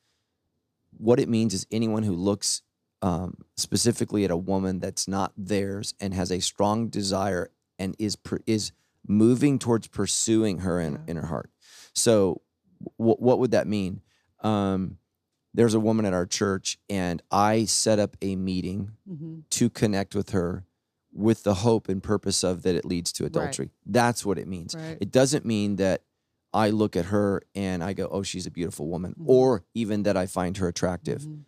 What it means is anyone who looks um, specifically at a woman that's not theirs and has a strong desire and is per, is moving towards pursuing her in, Yeah. in her heart. So, w- what would that mean? Um, there's a woman at our church, and I set up a meeting Mhm. to connect with her with the hope and purpose of that it leads to adultery. That's what it means. Right. It doesn't mean that I look at her and I go, "Oh, she's a beautiful woman," Mhm. or even that I find her attractive. Mhm.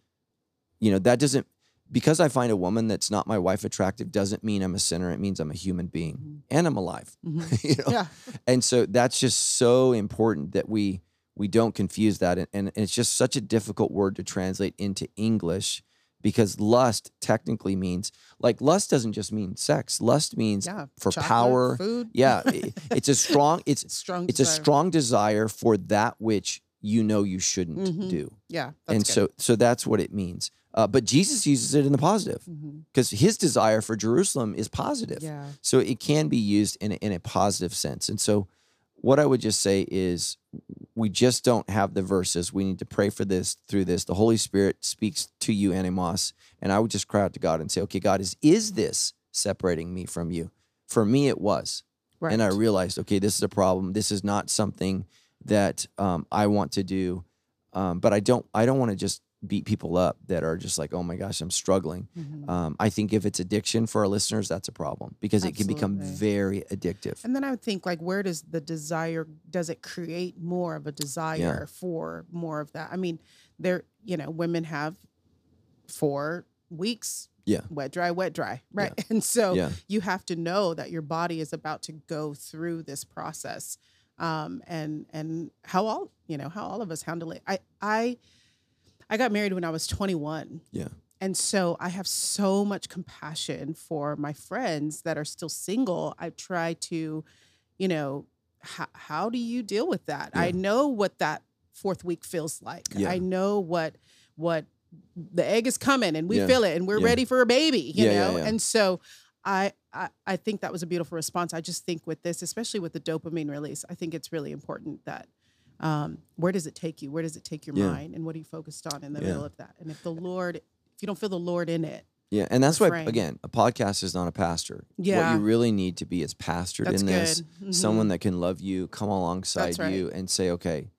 You know, that doesn't because I find a woman that's not my wife attractive doesn't mean I'm a sinner. It means I'm a human being Mhm. and I'm alive. *laughs* Mhm. you know, Yeah. and so that's just so important that we we don't confuse that and, and it's just such a difficult word to translate into english because lust technically means like lust doesn't just mean sex lust means Yeah. for Chocolate, power food. yeah *laughs* it's a strong it's *laughs* strong. it's a strong desire for that which you know you shouldn't Mhm. do Yeah. and that's so so that's what it means uh, but jesus uses it in the positive good. Because his desire for jerusalem is positive Yeah. so it can be used in a, in a positive sense. And so what I would just say is we just don't have the verses. We need to pray for this through this. The Holy Spirit speaks to you, Animos. And I would just cry out to God and say, okay, God, is is this separating me from you? For me, it was. Right. And I realized, okay, this is a problem. This is not something that um, I want to do. Um, but I don't I don't want to just beat people up that are just like, oh my gosh, I'm struggling. Mhm. Um, I think if it's addiction for our listeners, that's a problem because it can become very addictive. And then I would think like where does the desire does it create more of a desire for more of that? I mean, there, you know, women have four weeks Yeah. wet dry wet dry, *laughs* right? And so Yeah. you have to know that your body is about to go through this process. Um and and how all, you know, how all of us handle it. I I I got married when I was 21 Yeah. and so I have so much compassion for my friends that are still single. I try to, you know, how, how do you deal with that? I know what that fourth week feels like. Yeah. I know what what the egg is coming and we Yeah. feel it and we're Yeah. ready for a baby, you Yeah, yeah, know? yeah. And so I, I I think that was a beautiful response. I just think with this, especially with the dopamine release, I think it's really important that um, where does it take you? Where does it take your Yeah. mind? And what are you focused on in the Yeah. middle of that? And if the Lord, if you don't feel the Lord in it, Yeah, and that's why refrain. again, a podcast is not a pastor. Yeah, What you really need to be is pastored That's in this. Mhm. Someone that can love you, come alongside right. you, and say, okay,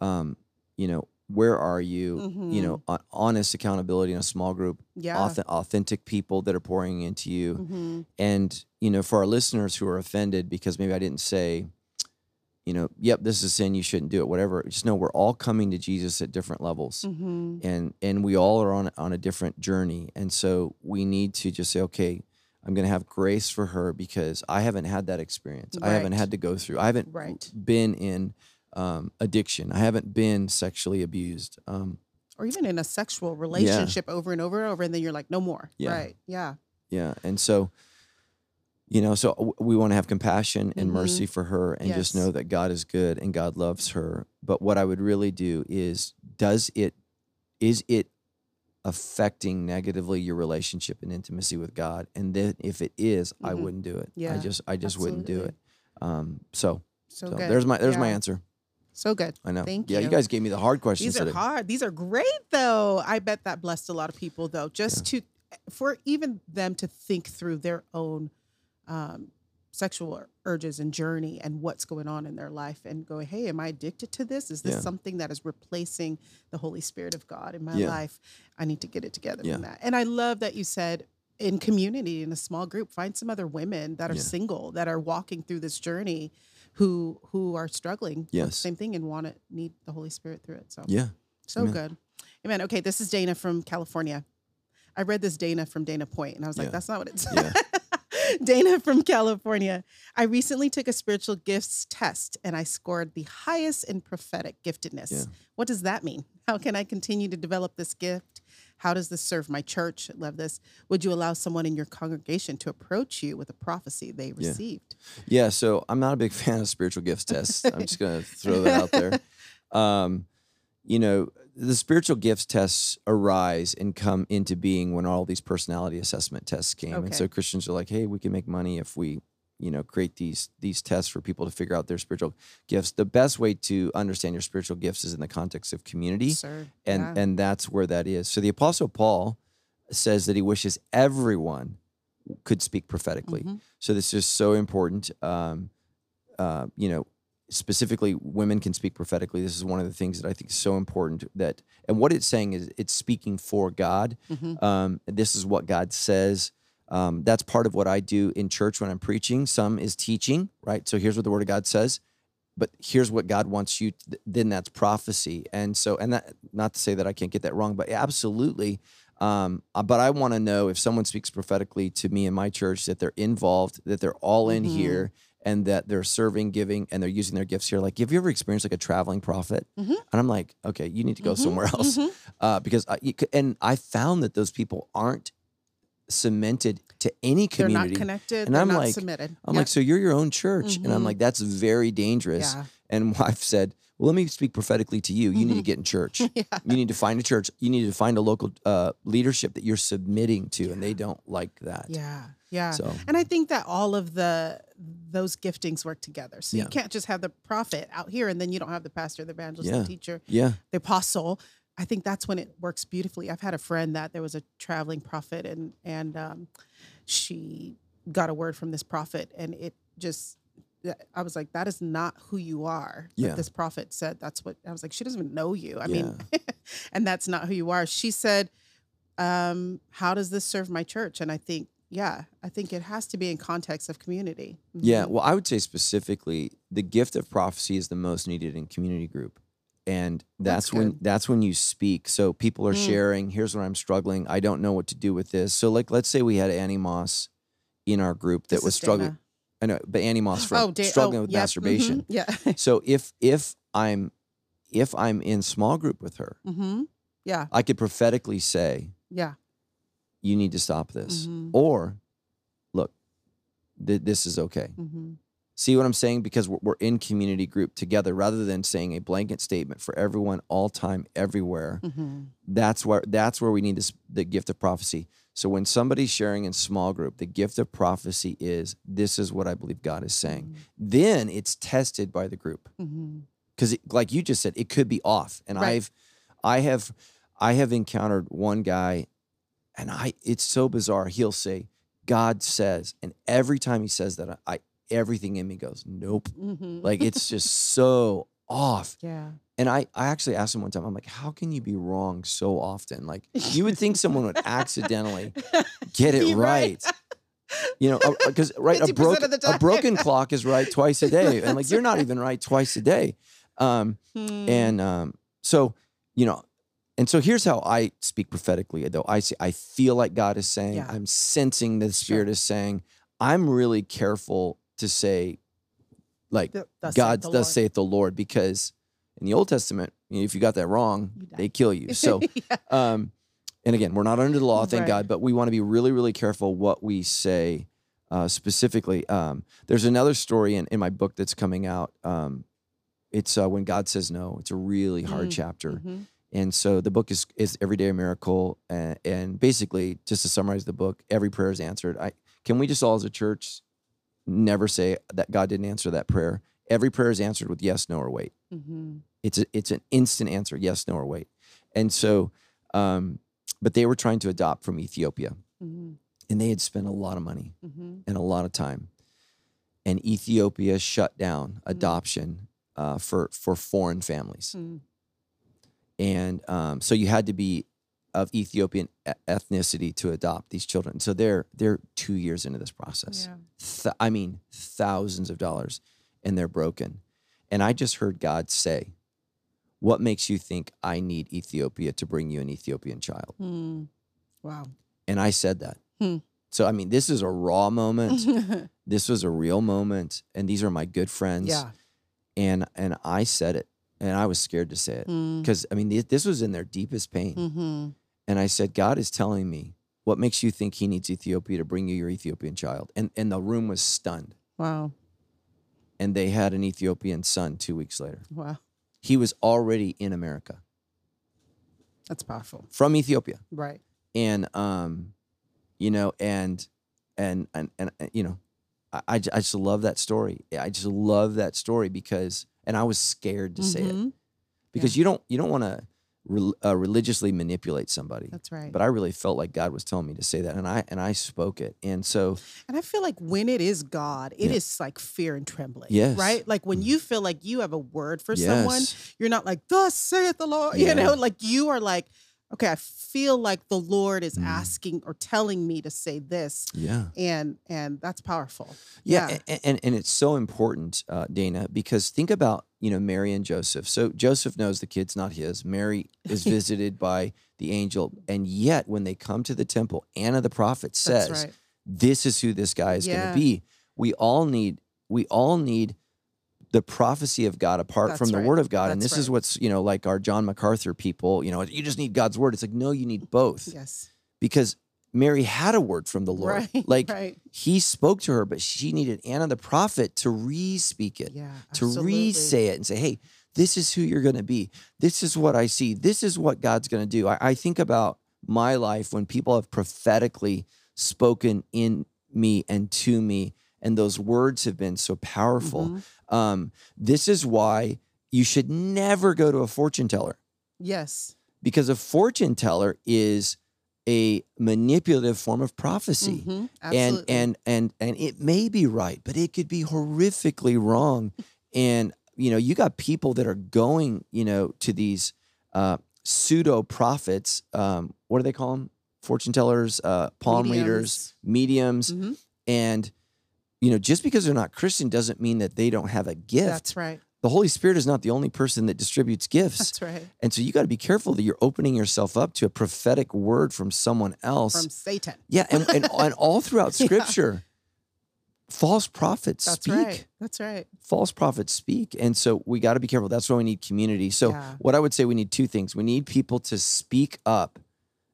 um, you know, where are you? You know, honest accountability in a small group, Mm-hmm. yeah. auth- authentic people that are pouring into you, hmm and you know, for our listeners who are offended because maybe I didn't say, you know, yep, this is sin, you shouldn't do it, whatever. Just know we're all coming to Jesus at different levels hmm and and we all are on on a different journey and so we need to just say okay i'm going to have grace for her because i haven't had that experience i haven't had to go through i haven't Right. been in um, addiction i haven't been sexually abused um, Or even in a sexual relationship over and over and over, and then you're like, no more. Yeah. Right. Yeah. yeah and so you know so we want to have compassion and Mhm. mercy for her and just know that god is good and god loves her but what i would really do is does it is it affecting negatively your relationship and intimacy with god and then if it is, i Mhm. wouldn't do it yeah i just i just wouldn't do it um so, So, so there's my there's my answer So good. i know Thank yeah you Yeah, you. guys gave me the hard questions These are today hard. These are great, though. I bet that blessed a lot of people, though, just to for even them to think through their own um, sexual urges and journey and what's going on in their life, and go, "Hey, am I addicted to this? Is this Yeah. something that is replacing the Holy Spirit of God in my Yeah. life? I need to get it together Yeah. from that." And I love that you said. In community, in a small group, find some other women that are Yeah. single that are walking through this journey, who who are struggling Yes. same thing and want to need the Holy Spirit through it. So yeah so Amen. good. Amen. Okay, this is Dana from California. I read this Dana from Dana Point, and I was like, that's not what it said. *laughs* Yeah. *laughs* Dana from California. I recently took a spiritual gifts test and I scored the highest in prophetic giftedness. Yeah. What does that mean? How can I continue to develop this gift? How does this serve my church? Love this. Would you allow someone in your congregation to approach you with a prophecy they Yeah. received? Yeah, so I'm not a big *laughs* fan of spiritual gifts tests. I'm just going to throw that out there. *laughs* Um, you know, the spiritual gifts tests arise and come into being when all these personality assessment tests came. And so Christians are like, "Hey, we can make money if we, you know, create these these tests for people to figure out their spiritual gifts." The best way to understand your spiritual gifts is in the context of community and Yeah. and that's where that is. So the apostle Paul says that he wishes everyone could speak prophetically. Mhm. So this is so important. Um, uh, you know, specifically, women can speak prophetically. This is one of the things that I think is so important. That and what it's saying is it's speaking for God. Mhm. Um, this is what God says. Um, that's part of what I do in church when I'm preaching. Some is teaching, right? So here's what the Word of God says but here's what God wants you to, then that's prophecy. And so and that not to say that I can't get that wrong, but absolutely um, uh, but I want to know if someone speaks prophetically to me in my church that they're involved, that they're all in Mhm. here and that they're serving, giving, and they're using their gifts here. Like, have you ever experienced like a traveling prophet? Mhm. And I'm like, okay, you need to go Mhm, somewhere else mhm. uh, because I, and I found that those people aren't cemented to any community. They're not connected. And they're I'm not like- submitted. I'm like, so you're your own church, and I'm Mhm. like, that's very dangerous. yeah. And *laughs* I've said, well, let me speak prophetically to you. You need to Mhm. get in church. *laughs* yeah. You need to find a church. You need to find a local uh, leadership that you're submitting to, and they don't like that. Yeah. Yeah. So And I think that all of the those giftings work together. So Yeah. you can't just have the prophet out here and then you don't have the pastor, the evangelist, Yeah. the teacher, yeah, the apostle. I think that's when it works beautifully. I've had a friend that there was a traveling prophet and and um, she got a word from this prophet and it just I was like, that is not who you are. But Yeah. This prophet said that's what I was like, she doesn't even know you. I mean, *laughs* and that's not who you are. She said, um, how does this serve my church? And I think, yeah, I think it has to be in context of community. yeah. Mhm. Well, I would say specifically, the gift of prophecy is the most needed in community group, and That's that's, when that's when you speak. So people are Mm. sharing. Here's where I'm struggling. I don't know what to do with this. So like, let's say we had Annie Moss in our group that This was struggling. Dana. I know, but Annie Moss *gasps* from Oh, Da- struggling oh, with yep, masturbation. mhm, *laughs* Yeah. So if if I'm if I'm in small group with her, hmm Yeah. I could prophetically say, Yeah. You need to stop this, Mhm. or look, th- this is okay. Mhm. See what I'm saying? Because we're, we're in community group together rather than saying a blanket statement for everyone, all time, everywhere. Mhm. That's where that's where we need this the gift of prophecy. So when somebody's sharing in small group, the gift of prophecy is this is what I believe God is saying. Then it's tested by the group because like you just said, it could be off. And Right. I've I have I have encountered one guy, and I it's so bizarre. He'll say, "God says," and every time he says that, I everything in me goes, "Nope." Mhm. Like it's *laughs* just so off. yeah. And I, I actually asked him one time, I'm like, how can you be wrong so often? Like, you would think someone would *laughs* accidentally get it right. right. You know, because right, a broken a broken clock is right twice a day, and like you're not even right twice a day. Um, Hmm. and um, so, you know, and so here's how I speak prophetically. Though I say I feel like God is saying, Yeah. I'm sensing the Spirit Sure. is saying. I'm really careful to say, like, Th- thus saith God the does Lord. saith the Lord, because in the Old Testament, you know, if you got that wrong, they kill you. *laughs* So, Yeah. um, and again, we're not under the law, thank Right. God, but we want to be really, really careful what we say uh, specifically. Um, there's another story in, in my book that's coming out. Um, it's uh, when God says no. It's a really hard Mm, chapter. Mhm. And so the book is is Everyday a Miracle, and, and basically, just to summarize the book, every prayer is answered. I can we just all as a church never say that God didn't answer that prayer. Every prayer is answered with yes, no, or wait. Mhm. It's a, it's an instant answer, yes, no, or wait. And so, um, but they were trying to adopt from Ethiopia, Mhm. and they had spent a lot of money Mhm. and a lot of time, and Ethiopia shut down Mm-hmm. adoption uh, for for foreign families Mm. And um, so you had to be of Ethiopian ethnicity to adopt these children. So they're they're two years into this process. Yeah. Th- I mean, thousands of dollars, and they're broken. And I just heard God say, "What makes you think I need Ethiopia to bring you an Ethiopian child?" Mm. Wow. And I said that. Hmm. So I mean, this is a raw moment. *laughs* this was a real moment, and these are my good friends. yeah. And and I said it, and I was scared to say it Mm. because I mean, th- this was in their deepest pain. Mhm. And I said, God is telling me, what makes you think he needs Ethiopia to bring you your Ethiopian child? And and the room was stunned. Wow. And they had an Ethiopian son two weeks later. Wow. He was already in America That's powerful. from Ethiopia. Right. And um, you know, and and and and uh, you know, I I just love that story. I just love that story because and I was scared to say it Mhm. because you don't you don't want to re- uh, religiously manipulate somebody. That's right. But I really felt like God was telling me to say that, and I and I spoke it. And so And I feel like when it is God, it is Yeah. like fear and trembling. Yes. Right? Like when Mhm. you feel like you have a word for someone, you're not like, thus saith the Lord. Yeah. You know, like you are like, okay, I feel like the Lord is Mm. asking or telling me to say this. Yeah. And and that's powerful. Yeah. Yeah. And, and, and it's so important, uh, Dana, because think about, you know, Mary and Joseph. So Joseph knows the kid's not his. Mary is *laughs* visited by the angel. And yet, when they come to the temple, Anna the prophet says, right. This is who this guy is Yeah. going to be. We all need, we all need the prophecy of God apart That's from the right. word of God. and That's this is what's, you know, like our John MacArthur people, you know, you just need God's word. It's like, no, you need both Yes. because Mary had a word from the Lord. Right. *laughs* Like right. he spoke to her, but she needed Anna the prophet to re-speak it, Yeah. to absolutely. re-say it and say, hey, this is who you're going to be. This is what I see. This is what God's going to do. I, I think about my life when people have prophetically spoken in me and to me, and those words have been so powerful. Mhm. Um, this is why you should never go to a fortune teller Yes. because a fortune teller is a manipulative form of prophecy Mhm. and Absolutely. and and and it may be right but it could be horrifically wrong and you know you got people that are going you know to these uh pseudo prophets um what do they call them fortune tellers uh palm readers mediums Mhm. and you know just because they're not christian doesn't mean that they don't have a gift That's right. the holy spirit is not the only person that distributes gifts That's right. and so you got to be careful that you're opening yourself up to a prophetic word from someone else From Satan. yeah, and, and, *laughs* and all throughout Yeah. scripture, false prophets That's speak. right. That's right. False prophets speak. And so we got to be careful. That's why we need community. So, Yeah. what I would say we need two things we need people to speak up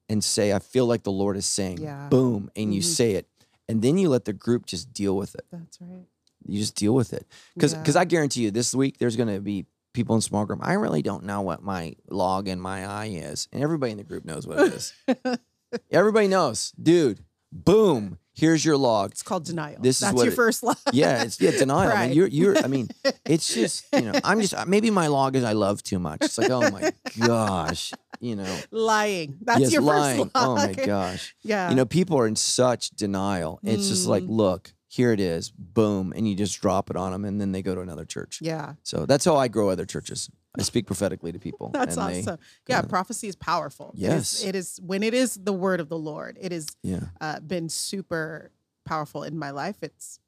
and say, I feel like the Lord is saying, Yeah. boom, and you Mhm. say it. And then you let the group just deal with it. That's right. You just deal with it. Because Yeah. I guarantee you this week there's gonna be people in small group. I really don't know what my log in my eye is. And everybody in the group knows what it is. *laughs* everybody knows. Dude, boom, here's your log. It's called denial. This is That's what your it- first log. Yeah, it's yeah, denial. I mean, *laughs* you're you're I mean, it's just, you know, I'm just maybe my log is I love too much. It's like, oh my *laughs* gosh, you know. lying. That's yes, your lying. first lie. Oh my gosh. Yeah. You know, people are in such denial. It's just like, Mm. look, here it is, boom, and you just drop it on them, and then they go to another church. Yeah. So that's how I grow other churches. I speak prophetically to people. *laughs* That's and they- awesome. yeah, prophecy is powerful. It is- Yes. it is when it is the word of the Lord. It has yeah, uh, been super powerful in my life. It's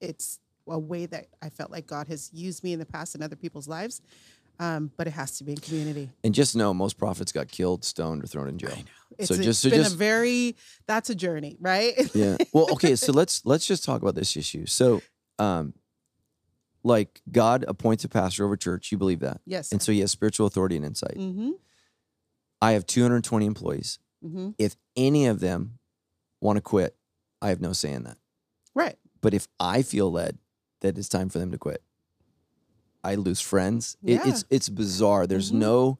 it's a way that I felt like God has used me in the past in other people's lives. Um, but it has to be in community. and just know most prophets got killed, stoned, or thrown in jail. It's, So it's just- so been just- a very that's a journey, right? *laughs* yeah. Well, okay. So let's let's just talk about this issue. So, um, like God appoints a pastor over church. You believe that, yes. and so he has spiritual authority and insight. mm-hmm. I have 220 employees. Mm-hmm. If any of them want to quit, I have no say in that. Right. But if I feel led that it's time for them to quit, I lose friends. It, Yeah. it's it's bizarre. There's Mhm. no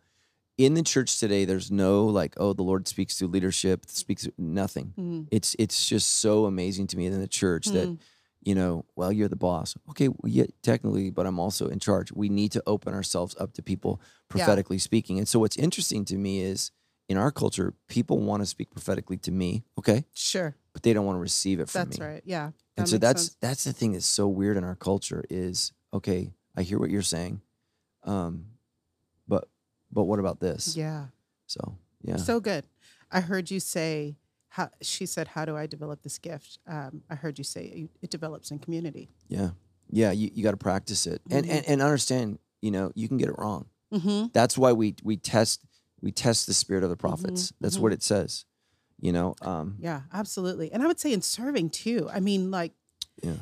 in the church today. There's no like, oh, the Lord speaks through leadership. Speaks through- nothing. Mm-hmm. It's it's just so amazing to me in the church that Mm. you know, well, you're the boss. Okay, well, yeah, technically, but I'm also in charge. We need to open ourselves up to people prophetically speaking. And so, what's interesting to me is in our culture, people want to speak prophetically to me, okay, Sure. but they don't want to receive it from That's me. That's right. Yeah. And so that's sense. that's the thing that's so weird in our culture is okay, I hear what you're saying, um, but but what about this? yeah. So yeah, So good. I heard you say, how, she said, How do I develop this gift? Um, I heard you say it, it develops in community. yeah, yeah. You you got to practice it and, Mhm. and and understand. You know, you can get it wrong. Mm-hmm. That's why we we test we test the spirit of the prophets. That's what it says. You know, um, Yeah, absolutely. And I would say in serving too. I mean, like, yeah,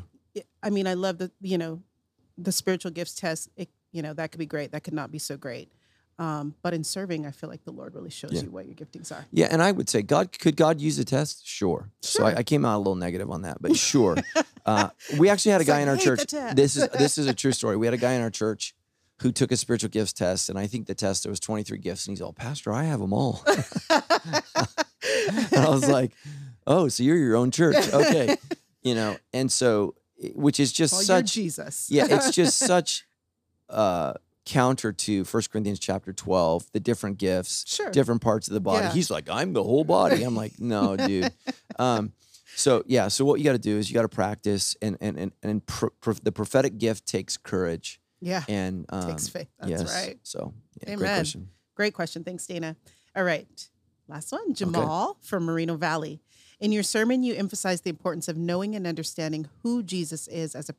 I mean, I love the, you know, the spiritual gifts test. It, you know, that could be great. That could not be so great. Um, but in serving, I feel like the Lord really shows Yeah. you what your giftings are. yeah. And I would say, God, could God use a test? Sure. So I, I came out a little negative on that, but *laughs* sure. uh, we actually had a guy like, in our church. This is this is a true *laughs* story. We had a guy in our church who took a spiritual gifts test, and I think the test there was 23 gifts, and he's all, Pastor, I have them all. *laughs* and I was like, Oh, so you're your own church, okay? You know, and so which is just well, such Jesus. yeah, it's *laughs* just such uh counter to First Corinthians chapter 12, the different gifts, Sure. different parts of the body. Yeah. He's like, I'm the whole body. I'm like, *laughs* no, dude. Um, so yeah, so what you got to do is you got to practice, and and and and pro- pro- the prophetic gift takes courage, yeah. and um, Takes faith. That's yes. right. So yeah, great question. Great question. Thanks, Dana. All right. Last one, Jamal from Moreno Valley. In your sermon, you emphasize the importance of knowing and understanding who Jesus is as a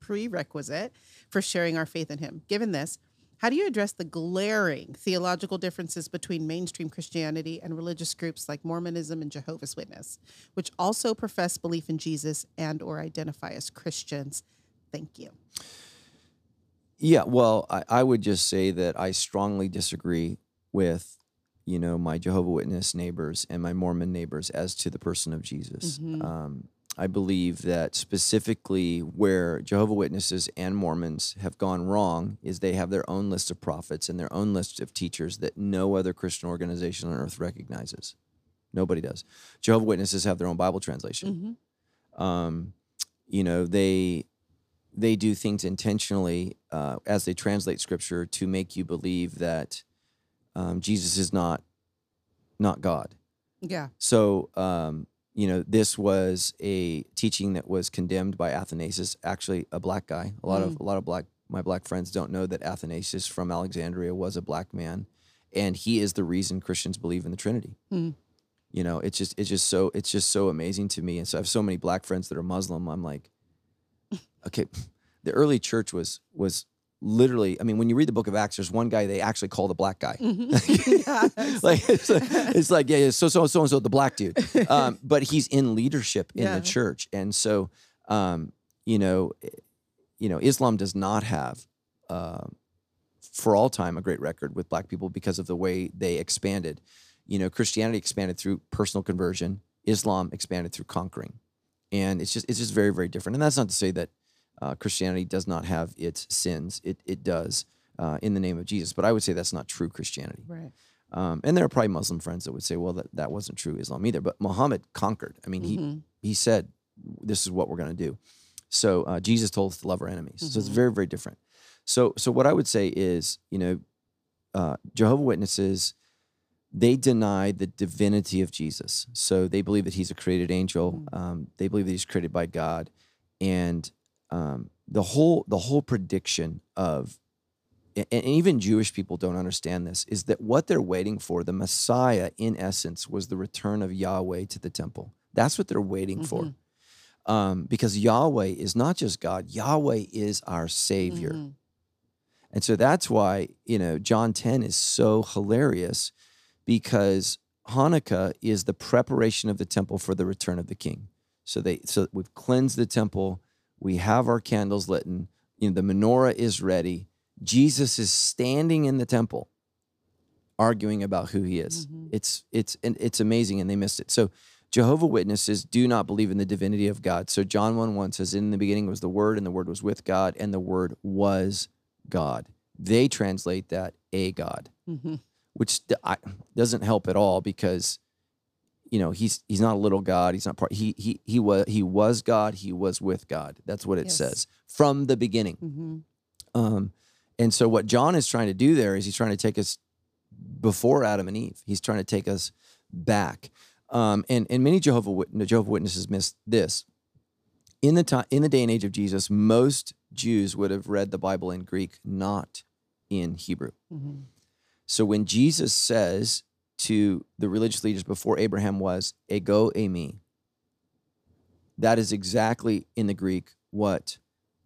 prerequisite for sharing our faith in him. Given this, how do you address the glaring theological differences between mainstream Christianity and religious groups like Mormonism and Jehovah's Witness, which also profess belief in Jesus and or identify as Christians? Thank you. Yeah, well, I, I would just say that I strongly disagree with, you know, my Jehovah Witness neighbors and my Mormon neighbors as to the person of Jesus. Mhm. Um, I believe that specifically where Jehovah Witnesses and Mormons have gone wrong is they have their own list of prophets and their own list of teachers that no other Christian organization on earth recognizes. Nobody does. Jehovah Witnesses have their own Bible translation Mhm. um, you know they they do things intentionally uh, as they translate scripture to make you believe that um, jesus is not not god Yeah. so um, you know this was a teaching that was condemned by athanasius actually a black guy a lot of a lot of black my black friends don't know that athanasius from alexandria was a black man and he is the reason christians believe in the trinity Hmm. you know it's just it's just so it's just so amazing to me and so i have so many black friends that are muslim i'm like *laughs* okay *laughs* the early church was was literally i mean when you read the book of acts there's one guy they actually call the black guy. *laughs* Yeah, like it's like, it's like yeah, yeah so so so and so the black dude. *laughs* Um, but he's in leadership in Yeah. the church. And so um, you know eh, you know islam does not have uh, for all time a great record with black people because of the way they expanded. You know, Christianity expanded through personal conversion, Islam expanded through conquering. And it's just it's just very, very different. And that's not to say that uh, Christianity does not have its sins. It it does uh, in the name of Jesus. But I would say that's not true Christianity. Right. Um, and there are probably Muslim friends that would say, well, that, that wasn't true Islam either. But Muhammad conquered. I mean, Mm-hmm. he he said, this is what we're going to do. So uh, Jesus told us to love our enemies. So it's Mhm. very, very different. So so what I would say is, you know, uh, Jehovah Witnesses, they deny the divinity of Jesus. So they believe that he's a created angel. Um, they believe that he's created by God, and um, the whole the whole prediction of and even Jewish people don't understand this is that what they're waiting for, the Messiah, in essence, was the return of Yahweh to the temple. That's what they're waiting for. Um, because Yahweh is not just God, Yahweh is our Savior. Mhm. And so that's why, you know, John 10 is so hilarious because Hanukkah is the preparation of the temple for the return of the king. So they so we've cleansed the temple, we have our candles lit, and you know, the menorah is ready. Jesus is standing in the temple arguing about who he is. Mhm. It's it's and it's amazing and they missed it. So Jehovah Witnesses do not believe in the divinity of God. So John 1 1 says, In the beginning was the Word, and the Word was with God, and the Word was God. They translate that a God, Mhm. which I- doesn't help at all because you know he's he's not a little God. He's not part. He he he was he was God. He was with God. That's what it Yes. says from the beginning. Mhm. Um, and so what John is trying to do there is he's trying to take us before Adam and Eve. He's trying to take us back. Um, and and many Jehovah Wit- Jehovah Witnesses miss this. In the time in the day and age of Jesus, most Jews would have read the Bible in Greek, not in Hebrew. Mhm. So when Jesus says to the religious leaders before Abraham was ego eimi, that is exactly in the Greek what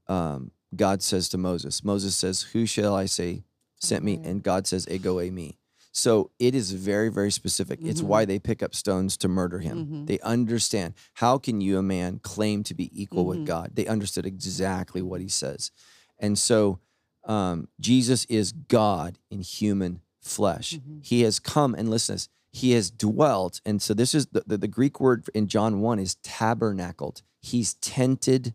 um, God says to Moses. Moses says, "Who shall I say sent me?" And God says, "Ego eimi." So it is very, very specific. It's Mhm. why they pick up stones to murder him. Mhm. They understand how can you, a man, claim to be equal with Mhm. God? They understood exactly what he says, and so um, Jesus is God in human flesh. Mhm. He has come and listen this. He has dwelt, and so this is the, the, the Greek word in John one is tabernacled. He's tented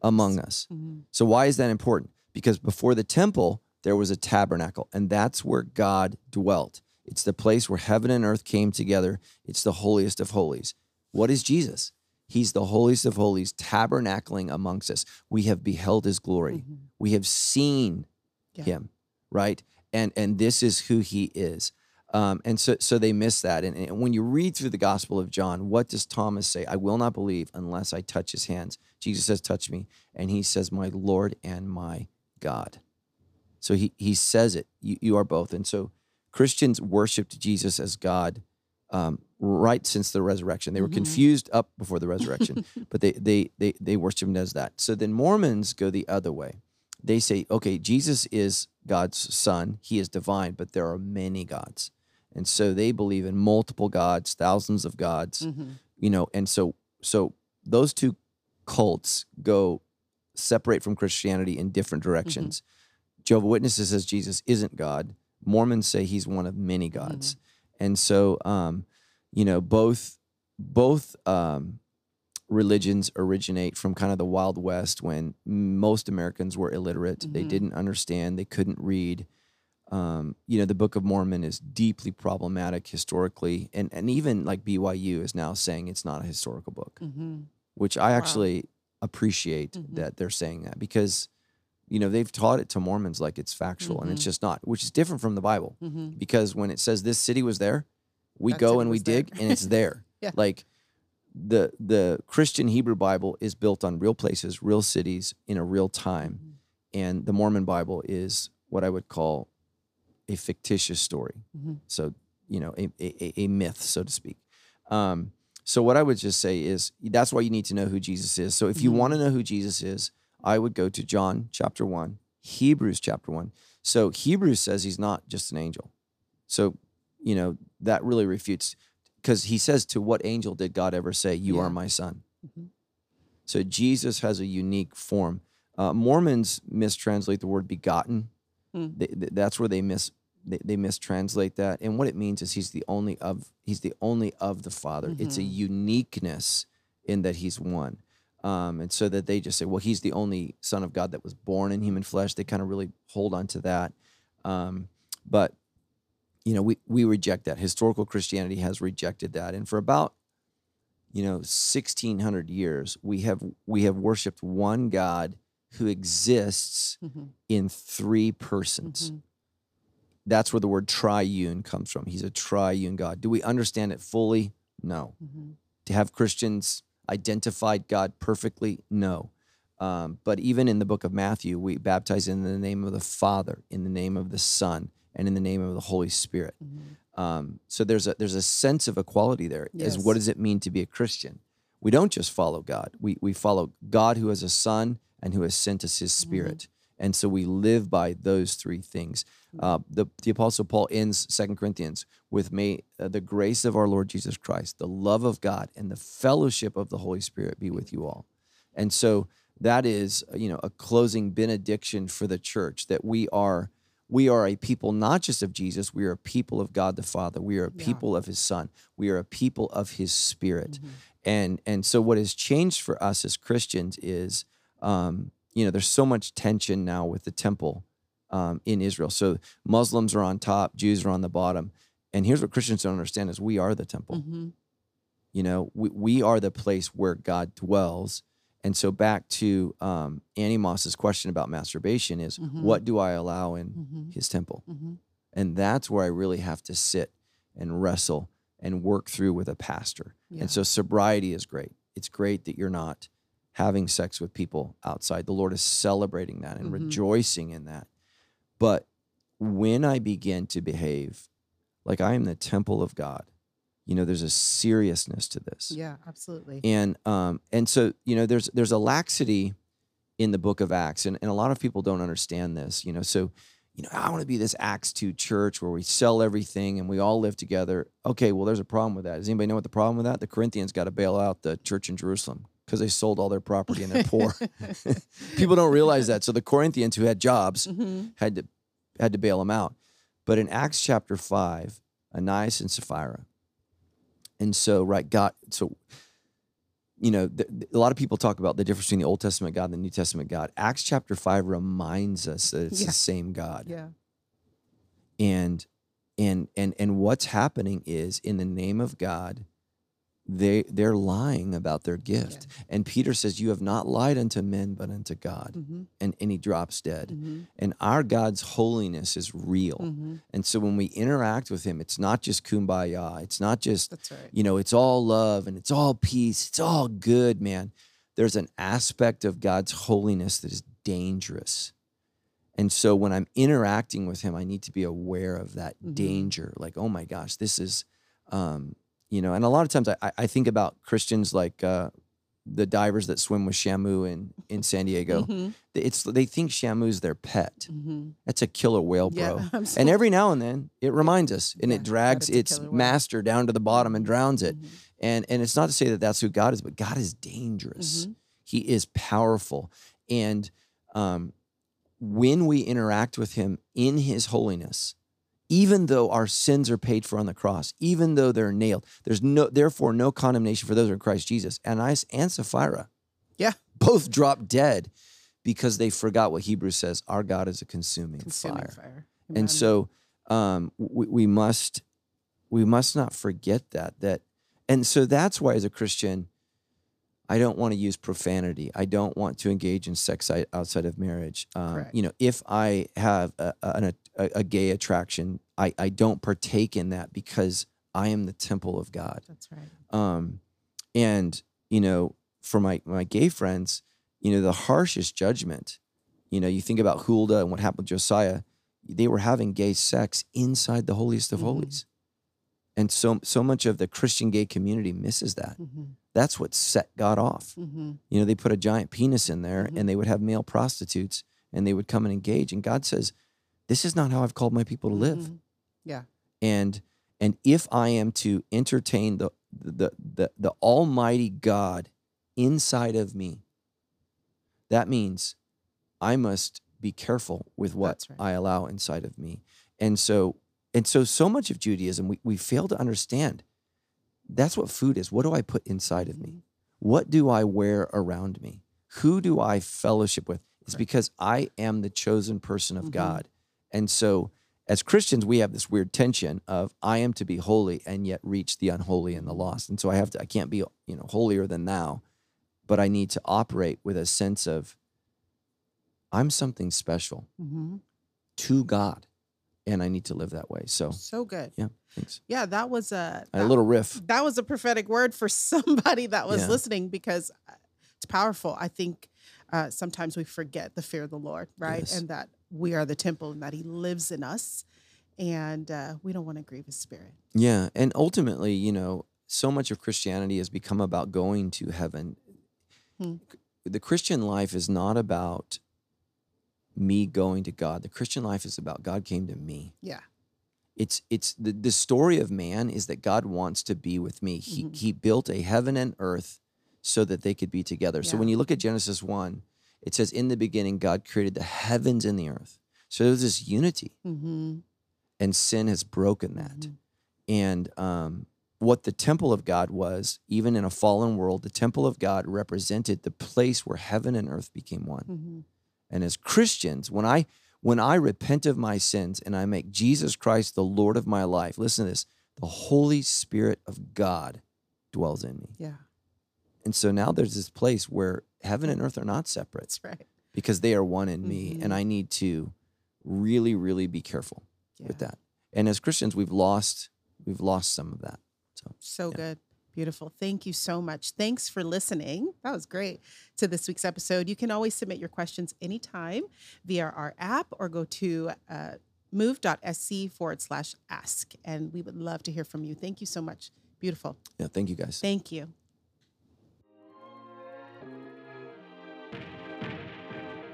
among us. Mhm. So why is that important? Because before the temple, there was a tabernacle, and that's where God dwelt. It's the place where heaven and earth came together. It's the holiest of holies. What is Jesus? He's the holiest of holies, tabernacling amongst us. We have beheld his glory. Mhm. We have seen Yeah. him, right? And and this is who he is. Um, and so so they miss that. And, and when you read through the Gospel of John, what does Thomas say? I will not believe unless I touch his hands. Jesus says, "Touch me," and he says, "My Lord and my God." So he he says it. You you are both. And so Christians worshipped Jesus as God um, right since the resurrection. They were Mhm. confused up before the resurrection, *laughs* but they they they they worship him as that. So then Mormons go the other way. They say, okay, Jesus is God's son. He is divine, but there are many gods. And so they believe in multiple gods, thousands of gods, Mhm. you know, and so so those two cults go separate from Christianity in different directions. Jehovah Witnesses says Jesus isn't God. Mormons say he's one of many gods. And so um, you know, both both um religions originate from kind of the Wild West when most Americans were illiterate. They Mhm. didn't understand, they couldn't read. Um, you know, the Book of Mormon is deeply problematic historically, and, and even like BYU is now saying it's not a historical book, Mhm. which I actually appreciate Mhm. that they're saying that because, you know, they've taught it to Mormons like it's factual and it's Mhm. just not, which is different from the Bible Mhm. because when it says this city was there, we go and we there. dig and it's there. *laughs* Yeah. Like the the Christian Hebrew Bible is built on real places, real cities in a real time, Mhm. and the Mormon Bible is what I would call a fictitious story. Mhm. So you know, a, a, a myth, so to speak. Um, so what I would just say is that's why you need to know who Jesus is. So if you Mhm. want to know who Jesus is, I would go to John chapter one, Hebrews chapter one. So Hebrews says he's not just an angel. So you know that really refutes because he says, "To what angel did God ever say, You Yeah. are my son?" Mhm. So Jesus has a unique form. Uh, Mormons mistranslate the word begotten. Mm. They, th- that's where they miss they, they mistranslate that, and what it means is he's the only of he's the only of the Father. It's a Mhm. uniqueness in that he's one. Um, and so that they just say, well, he's the only Son of God that was born in human flesh. They kind of really hold on to that. Um, but you know, we we reject that. Historical Christianity has rejected that, and for about you know 1600 years, we have we have worshipped one God who exists Mhm. in three persons. Mhm. That's where the word triune comes from. He's a triune God. Do we understand it fully? No. Mhm. To have Christians identified God perfectly? No. Um, but even in the book of Matthew, we baptize in the name of the Father, in the name of the Son, and in the name of the Holy Spirit. Mhm. Um, so there's a there's a sense of equality there. Is what does it mean to be a Christian? We don't just follow God. We we follow God who has a Son and who has sent us His Spirit. And so we live by those three things. Uh, the the Apostle Paul ends Second Corinthians with "May uh, the grace of our Lord Jesus Christ, the love of God, and the fellowship of the Holy Spirit be with you all." And so that is you know a closing benediction for the church that we are we are a people not just of Jesus, we are a people of God the Father. We are a Yeah. people of his son. We are a people of his spirit. Mhm. And and so what has changed for us as Christians is um, you know, there's so much tension now with the temple um, in Israel. So Muslims are on top, Jews are on the bottom. And here's what Christians don't understand is we are the temple. Mhm. You know, we, we are the place where God dwells. And so back to um, Annie Moss's question about masturbation is Mhm. what do I allow in Mhm. his temple? Mhm. And that's where I really have to sit and wrestle and work through with a pastor. Yeah. And so sobriety is great. It's great that you're not having sex with people outside. The Lord is celebrating that and Mhm. rejoicing in that. But when I begin to behave like I am the temple of God, you know, there's a seriousness to this. Yeah, absolutely. And um and so, you know, there's there's a laxity in the book of Acts, and, and a lot of people don't understand this, you know. So, you know, I want to be this Acts 2 church where we sell everything and we all live together. Okay, well, there's a problem with that. Does anybody know what the problem with that? The Corinthians got to bail out the church in Jerusalem because they sold all their property and they're poor. *laughs* *laughs* people don't realize that. So the Corinthians who had jobs Mhm. had to had to bail them out. But in Acts chapter five, Ananias and Sapphira, and so right, God. So you know, th- a lot of people talk about the difference between the Old Testament God and the New Testament God. Acts chapter five reminds us that it's Yeah. the same God, Yeah. and and and and what's happening is in the name of God. They they're lying about their gift, and Peter says, "You have not lied unto men, but unto God." Mhm. And and he drops dead. Mhm. And our God's holiness is real. Mhm. And so when we interact with him, it's not just kumbaya. It's not just, That's right. you know, it's all love and it's all peace. It's all good, man. There's an aspect of God's holiness that is dangerous. And so when I'm interacting with him, I need to be aware of that Mhm. danger. Like, oh my gosh, this is, um, you know, and a lot of times I, I- think about Christians like uh, the divers that swim with Shamu in, in San Diego. Mhm. It's they think Shamu's their pet. Mhm. That's a killer whale, bro. Yeah, *laughs* And every now and then it reminds us and Yeah, it drags it's killer whale. master down to the bottom and drowns it. Mhm. And and it's not to say that that's who God is, but God is dangerous. Mhm. He is powerful. And um, when we interact with him in his holiness, even though our sins are paid for on the cross, even though they're nailed, there's no therefore no condemnation for those who are in Christ Jesus. Ananias and Sapphira Yeah. both dropped dead because they forgot what Hebrews says, our God is a consuming, Consuming fire fire. And so um, we, we must we must not forget that that and so that's why as a christian i don't want to use profanity i don't want to engage in sex outside of marriage um, you know if i have a, a, a, a gay attraction I, I don't partake in that because i am the temple of god That's right. um, and you know, for my my gay friends, you know, the harshest judgment. You know, you think about Huldah and what happened with Josiah. They were having gay sex inside the holiest of Mhm. holies, and so so much of the Christian gay community misses that. Mhm. That's what set God off. Mhm. You know, they put a giant penis in there, Mhm. and they would have male prostitutes, and they would come and engage. And God says, "This is not how I've called my people to live." Mhm. Yeah. and and if i am to entertain the the the, the almighty god inside of me that means i must be careful with what right. i allow inside of me and so and so so much of Judaism we, we fail to understand. That's what food is. What do I put inside of me? What do I wear around me? Who do I fellowship with? It's Right. because I am the chosen person of Mhm. God. And so as Christians, we have this weird tension of I am to be holy and yet reach the unholy and the lost. And so I have to I can't be, you know, holier than thou, but I need to operate with a sense of I'm something special hmm to God and I need to live that way. So, So good. yeah, thanks. Yeah, that was a A little riff. that was a prophetic word for *laughs* somebody that was Yeah. listening because uh, it's powerful. I think uh, sometimes we forget the fear of the Lord, right? Yes. And that we are the temple and that He lives in us, and uh, we don't want to grieve His Spirit. Yeah, and ultimately, you know, so much of Christianity has become about going to heaven. Hmm. The Christian life is not about me going to God. The Christian life is about God came to me. Yeah. It's it's the, the story of man is that God wants to be with me. He Mhm. he built a heaven and earth so that they could be together. So when you look at Genesis 1, it says in the beginning God created the heavens and the earth. So there's this unity Mm-hmm. and sin has broken that Mhm. and um, what the temple of God was, even in a fallen world, the temple of God represented the place where heaven and earth became one. Mm-hmm. And as Christians, when I when I repent of my sins and I make Jesus Christ the Lord of my life, listen to this: the Holy Spirit of God dwells in me. Yeah, And so now there's this place where heaven and earth are not separate that's right. because they are one in me, Mhm. and I need to really, really be careful Yeah. with that. And as Christians, we've lost we've lost some of that. So So Yeah. good. Beautiful. Thank you so much. Thanks for listening. That was great to this week's episode. You can always submit your questions anytime via our app or go to uh, move.sc forward slash ask. And we would love to hear from you. Thank you so much. Beautiful. yeah, thank you guys. Thank you.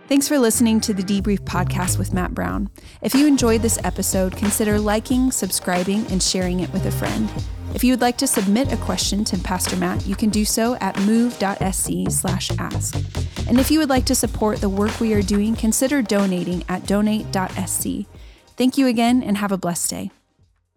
Thanks for listening to the Debrief podcast with Matt Brown. If you enjoyed this episode, consider liking, subscribing, and sharing it with a friend. If you would like to submit a question to Pastor Matt, you can do so at move.sc slash ask. And if you would like to support the work we are doing, consider donating at donate.sc. Thank you again and have a blessed day.